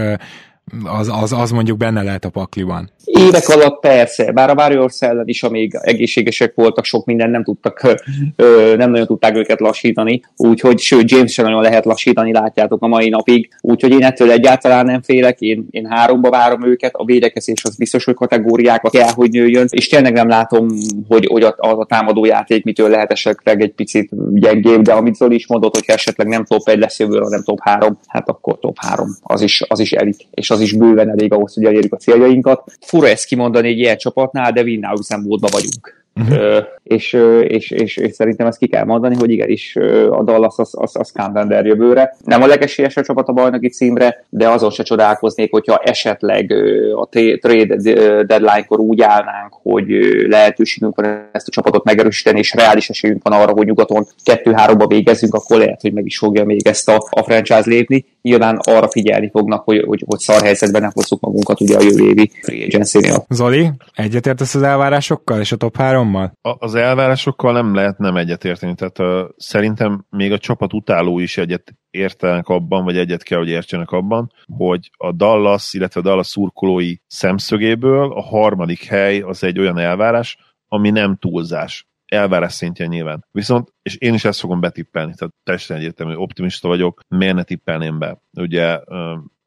az, az, az mondjuk benne lehet a pakliban. Évek alatt persze, bár a Warriors ellen is, amíg egészségesek voltak, sok minden nem tudtak, ö, nem nagyon tudták őket lassítani, úgyhogy sőt, James sem nagyon lehet lassítani, látjátok a mai napig, úgyhogy én ettől egyáltalán nem félek, én, én háromba várom őket, a védekezés az biztos, hogy kategóriákat kell, hogy nőjön, és tényleg nem látom, hogy, hogy a, a, a támadó játék mitől lehet esetleg egy picit gyengébb, de amit Zoli is mondott, hogy esetleg nem top 1 lesz jövőre, hanem top 3, hát akkor top 3, az is, az is elit, és az is bőven elég ahhoz, hogy elérjük a céljainkat. Fura ezt kimondani egy ilyen csapatnál, de win üzemmódban vagyunk. Uh-huh. Ö, és, és, és, és, szerintem ezt ki kell mondani, hogy igenis a Dallas az, az, az contender jövőre. Nem a legesélyesebb csapat a bajnoki címre, de azon se csodálkoznék, hogyha esetleg a trade deadline-kor úgy állnánk, hogy lehetőségünk van ezt a csapatot megerősíteni, és reális esélyünk van arra, hogy nyugaton 2-3-ba végezzünk, akkor lehet, hogy meg is fogja még ezt a, a franchise lépni. Nyilván arra figyelni fognak, hogy, hogy, hogy szar helyzetben nem hozzuk magunkat ugye a jövő évi free agency-nél. Zoli, egyetértesz az elvárásokkal és a top 3-mal? Az elvárásokkal nem lehet nem egyetérteni, tehát uh, szerintem még a csapat utáló is egyet értenek abban, vagy egyet kell, hogy értsenek abban, hogy a Dallas, illetve a Dallas szurkolói szemszögéből a harmadik hely az egy olyan elvárás, ami nem túlzás elvárás szintjén nyilván. Viszont, és én is ezt fogom betippelni, tehát teljesen egyértelmű, optimista vagyok, miért ne tippelném be? Ugye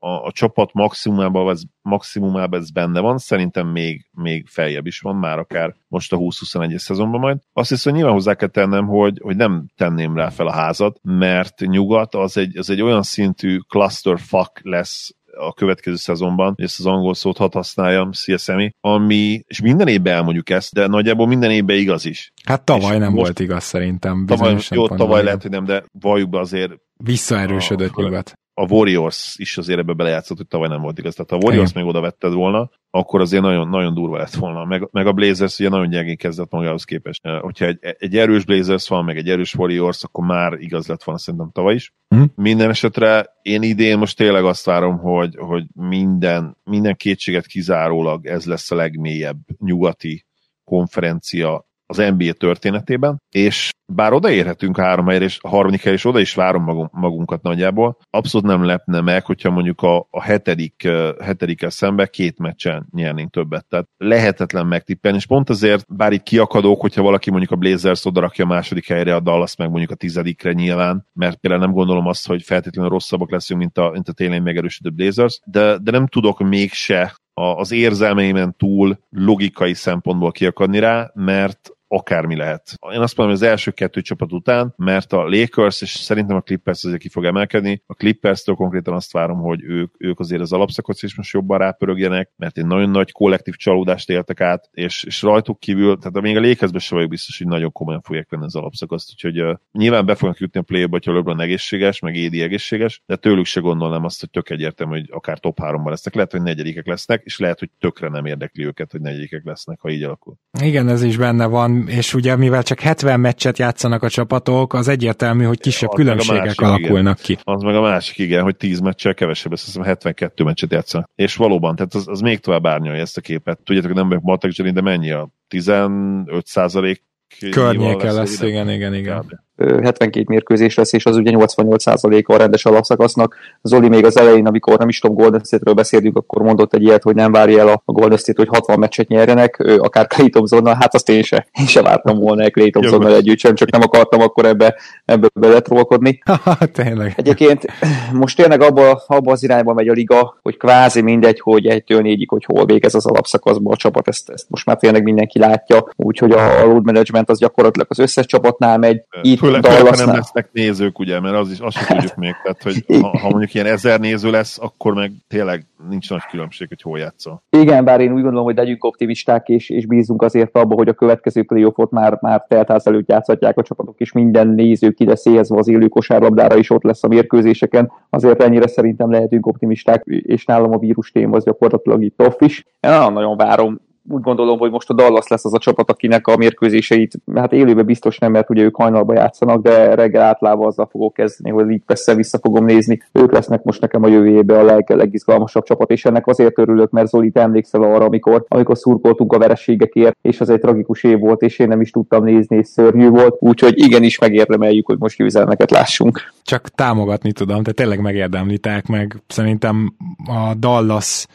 a, a csapat maximumában ez, maximumában ez benne van, szerintem még, még feljebb is van, már akár most a 20-21-es szezonban majd. Azt hiszem, nyilván hozzá kell tennem, hogy, hogy nem tenném rá fel a házat, mert nyugat az egy, az egy olyan szintű clusterfuck lesz a következő szezonban, hogy ezt az angol szót hadd használjam, CSMI, ami, és minden évben elmondjuk ezt, de nagyjából minden évben igaz is. Hát tavaly és nem most, volt igaz szerintem. Tavaly, jó, tavaly lehet, hogy nem, de valljuk be azért Visszaerősödött a, nyugat a Warriors is azért ebbe belejátszott, hogy tavaly nem volt igaz. Tehát ha a Warriors Igen. még oda vetted volna, akkor azért nagyon, nagyon durva lett volna. Meg, meg a Blazers ugye nagyon gyengén kezdett magához képest. Hogyha egy, egy erős Blazers van, meg egy erős Warriors, akkor már igaz lett volna szerintem tavaly is. Mm. Minden esetre én idén most tényleg azt várom, hogy, hogy minden, minden kétséget kizárólag ez lesz a legmélyebb nyugati konferencia az NBA történetében, és bár odaérhetünk három helyre, és a harmadik helyre, és oda is várom magunkat nagyjából, abszolút nem lepne meg, hogyha mondjuk a, a hetedik, hetedikkel szembe két meccsen nyernénk többet. Tehát lehetetlen megtippelni, és pont azért, bár itt kiakadók, hogyha valaki mondjuk a Blazers odarakja a második helyre, a Dallas meg mondjuk a tizedikre nyilván, mert például nem gondolom azt, hogy feltétlenül rosszabbak leszünk, mint a, mint a tényleg megerősített Blazers, de, de nem tudok mégse az érzelmeimen túl logikai szempontból kiakadni rá, mert akármi lehet. Én azt mondom, hogy az első kettő csapat után, mert a Lakers, és szerintem a Clippers azért ki fog emelkedni, a Clippers-től konkrétan azt várom, hogy ők, ők azért az alapszakot is most jobban rápörögjenek, mert egy nagyon nagy kollektív csalódást éltek át, és, és rajtuk kívül, tehát még a Lakersben sem vagyok biztos, hogy nagyon komolyan fogják venni az alapszakaszt, úgyhogy uh, nyilván be fognak jutni a play ha LeBron egészséges, meg Édi egészséges, de tőlük se gondolnám azt, hogy tök egyértelmű, hogy akár top 3 lesznek, lehet, hogy negyedikek lesznek, és lehet, hogy tökre nem érdekli őket, hogy negyedikek lesznek, ha így alakul. Igen, ez is benne van, és ugye mivel csak 70 meccset játszanak a csapatok, az egyértelmű, hogy kisebb az különbségek másik, alakulnak igen. ki. Az meg a másik, igen, hogy 10 meccsel kevesebb, azt hiszem 72 meccset játszanak. És valóban, tehát az, az még tovább árnyalja ezt a képet. Tudjátok, nem vagyok matek de mennyi a 15 százalék Környéke lesz, lesz igen, igen, igen. Kb. 72 mérkőzés lesz, és az ugye 88%-a a rendes alapszakasznak. Zoli még az elején, amikor nem is tudom, Golden State-ről beszéltünk, akkor mondott egy ilyet, hogy nem várja el a Golden State, hogy 60 meccset nyerjenek, akár Clay Thompsonnal, hát azt én se, én se vártam volna Clay Thompsonnal együtt sem, csak nem akartam akkor ebbe, ebbe beletrolkodni. Tényleg. Egyébként most tényleg abba, abba az irányba megy a liga, hogy kvázi mindegy, hogy egytől négyig, hogy hol végez az alapszakaszban a csapat, ezt, ezt most már tényleg mindenki látja, úgyhogy a load management az gyakorlatilag az összes csapatnál megy. Itt Főleg, főleg nem lesznek nézők, ugye, mert az is, azt sem tudjuk még. Tehát, hogy ha, ha, mondjuk ilyen ezer néző lesz, akkor meg tényleg nincs nagy különbség, hogy hol játszol. Igen, bár én úgy gondolom, hogy legyünk optimisták, és, és bízunk azért abba, hogy a következő playoffot már, már teltház előtt játszhatják a csapatok, és minden néző ki lesz éhezve az élő kosárlabdára is ott lesz a mérkőzéseken. Azért ennyire szerintem lehetünk optimisták, és nálam a vírus téma az gyakorlatilag itt off is. Én nagyon várom úgy gondolom, hogy most a Dallas lesz az a csapat, akinek a mérkőzéseit, hát élőben biztos nem, mert ugye ők hajnalba játszanak, de reggel átlával azzal fogok kezdeni, hogy így persze vissza fogom nézni. Ők lesznek most nekem a jövő évben a leg, legizgalmasabb csapat, és ennek azért örülök, mert Zoli, te emlékszel arra, amikor, amikor szurkoltunk a verességekért, és az egy tragikus év volt, és én nem is tudtam nézni, és szörnyű volt, úgyhogy igenis megérdemeljük, hogy most győzelmeket lássunk. Csak támogatni tudom, de tényleg megérdemlitek meg. Szerintem a Dallas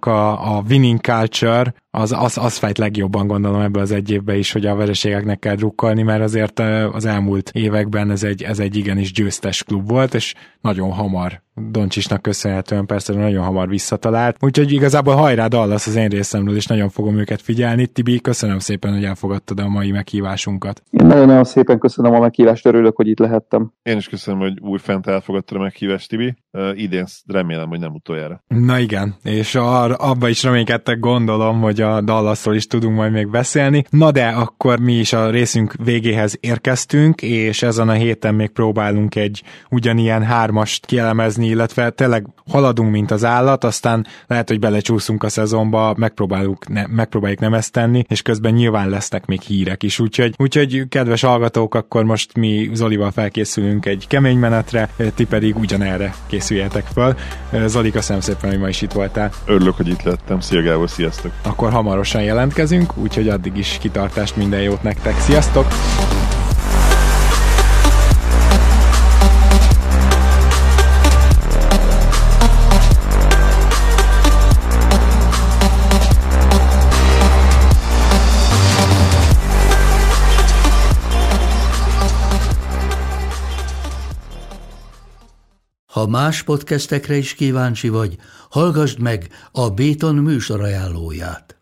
a, a winning culture az, az, az fejt legjobban gondolom ebbe az egy évbe is, hogy a vereségeknek kell drukkolni, mert azért az elmúlt években ez egy, ez egy igenis győztes klub volt, és nagyon hamar Doncsisnak köszönhetően persze nagyon hamar visszatalált. Úgyhogy igazából hajrá Dallas az én részemről, és nagyon fogom őket figyelni. Tibi, köszönöm szépen, hogy elfogadtad a mai meghívásunkat. Én nagyon-nagyon szépen köszönöm a meghívást, örülök, hogy itt lehettem. Én is köszönöm, hogy új fent elfogadtad a meghívást, Tibi. Uh, idén remélem, hogy nem utoljára. Na igen, és ar- abba is reménykedtek gondolom, hogy a Dallasról is tudunk majd még beszélni. Na de akkor mi is a részünk végéhez érkeztünk, és ezen a héten még próbálunk egy ugyanilyen hármast kielemezni, illetve tényleg haladunk, mint az állat, aztán lehet, hogy belecsúszunk a szezonba, megpróbáljuk, ne, megpróbáljuk nem ezt tenni, és közben nyilván lesznek még hírek is. Úgyhogy, úgyhogy kedves hallgatók, akkor most mi Zolival felkészülünk egy kemény menetre, ti pedig ugyanerre készüljetek fel. Zoli, köszönöm szépen, hogy ma is itt voltál. Örülök, hogy itt lettem. Szia Gábor, sziasztok! Akkor hamarosan jelentkezünk, úgyhogy addig is kitartást, minden jót nektek. Sziasztok! Ha más podcastekre is kíváncsi vagy, hallgassd meg a Béton műsor ajánlóját.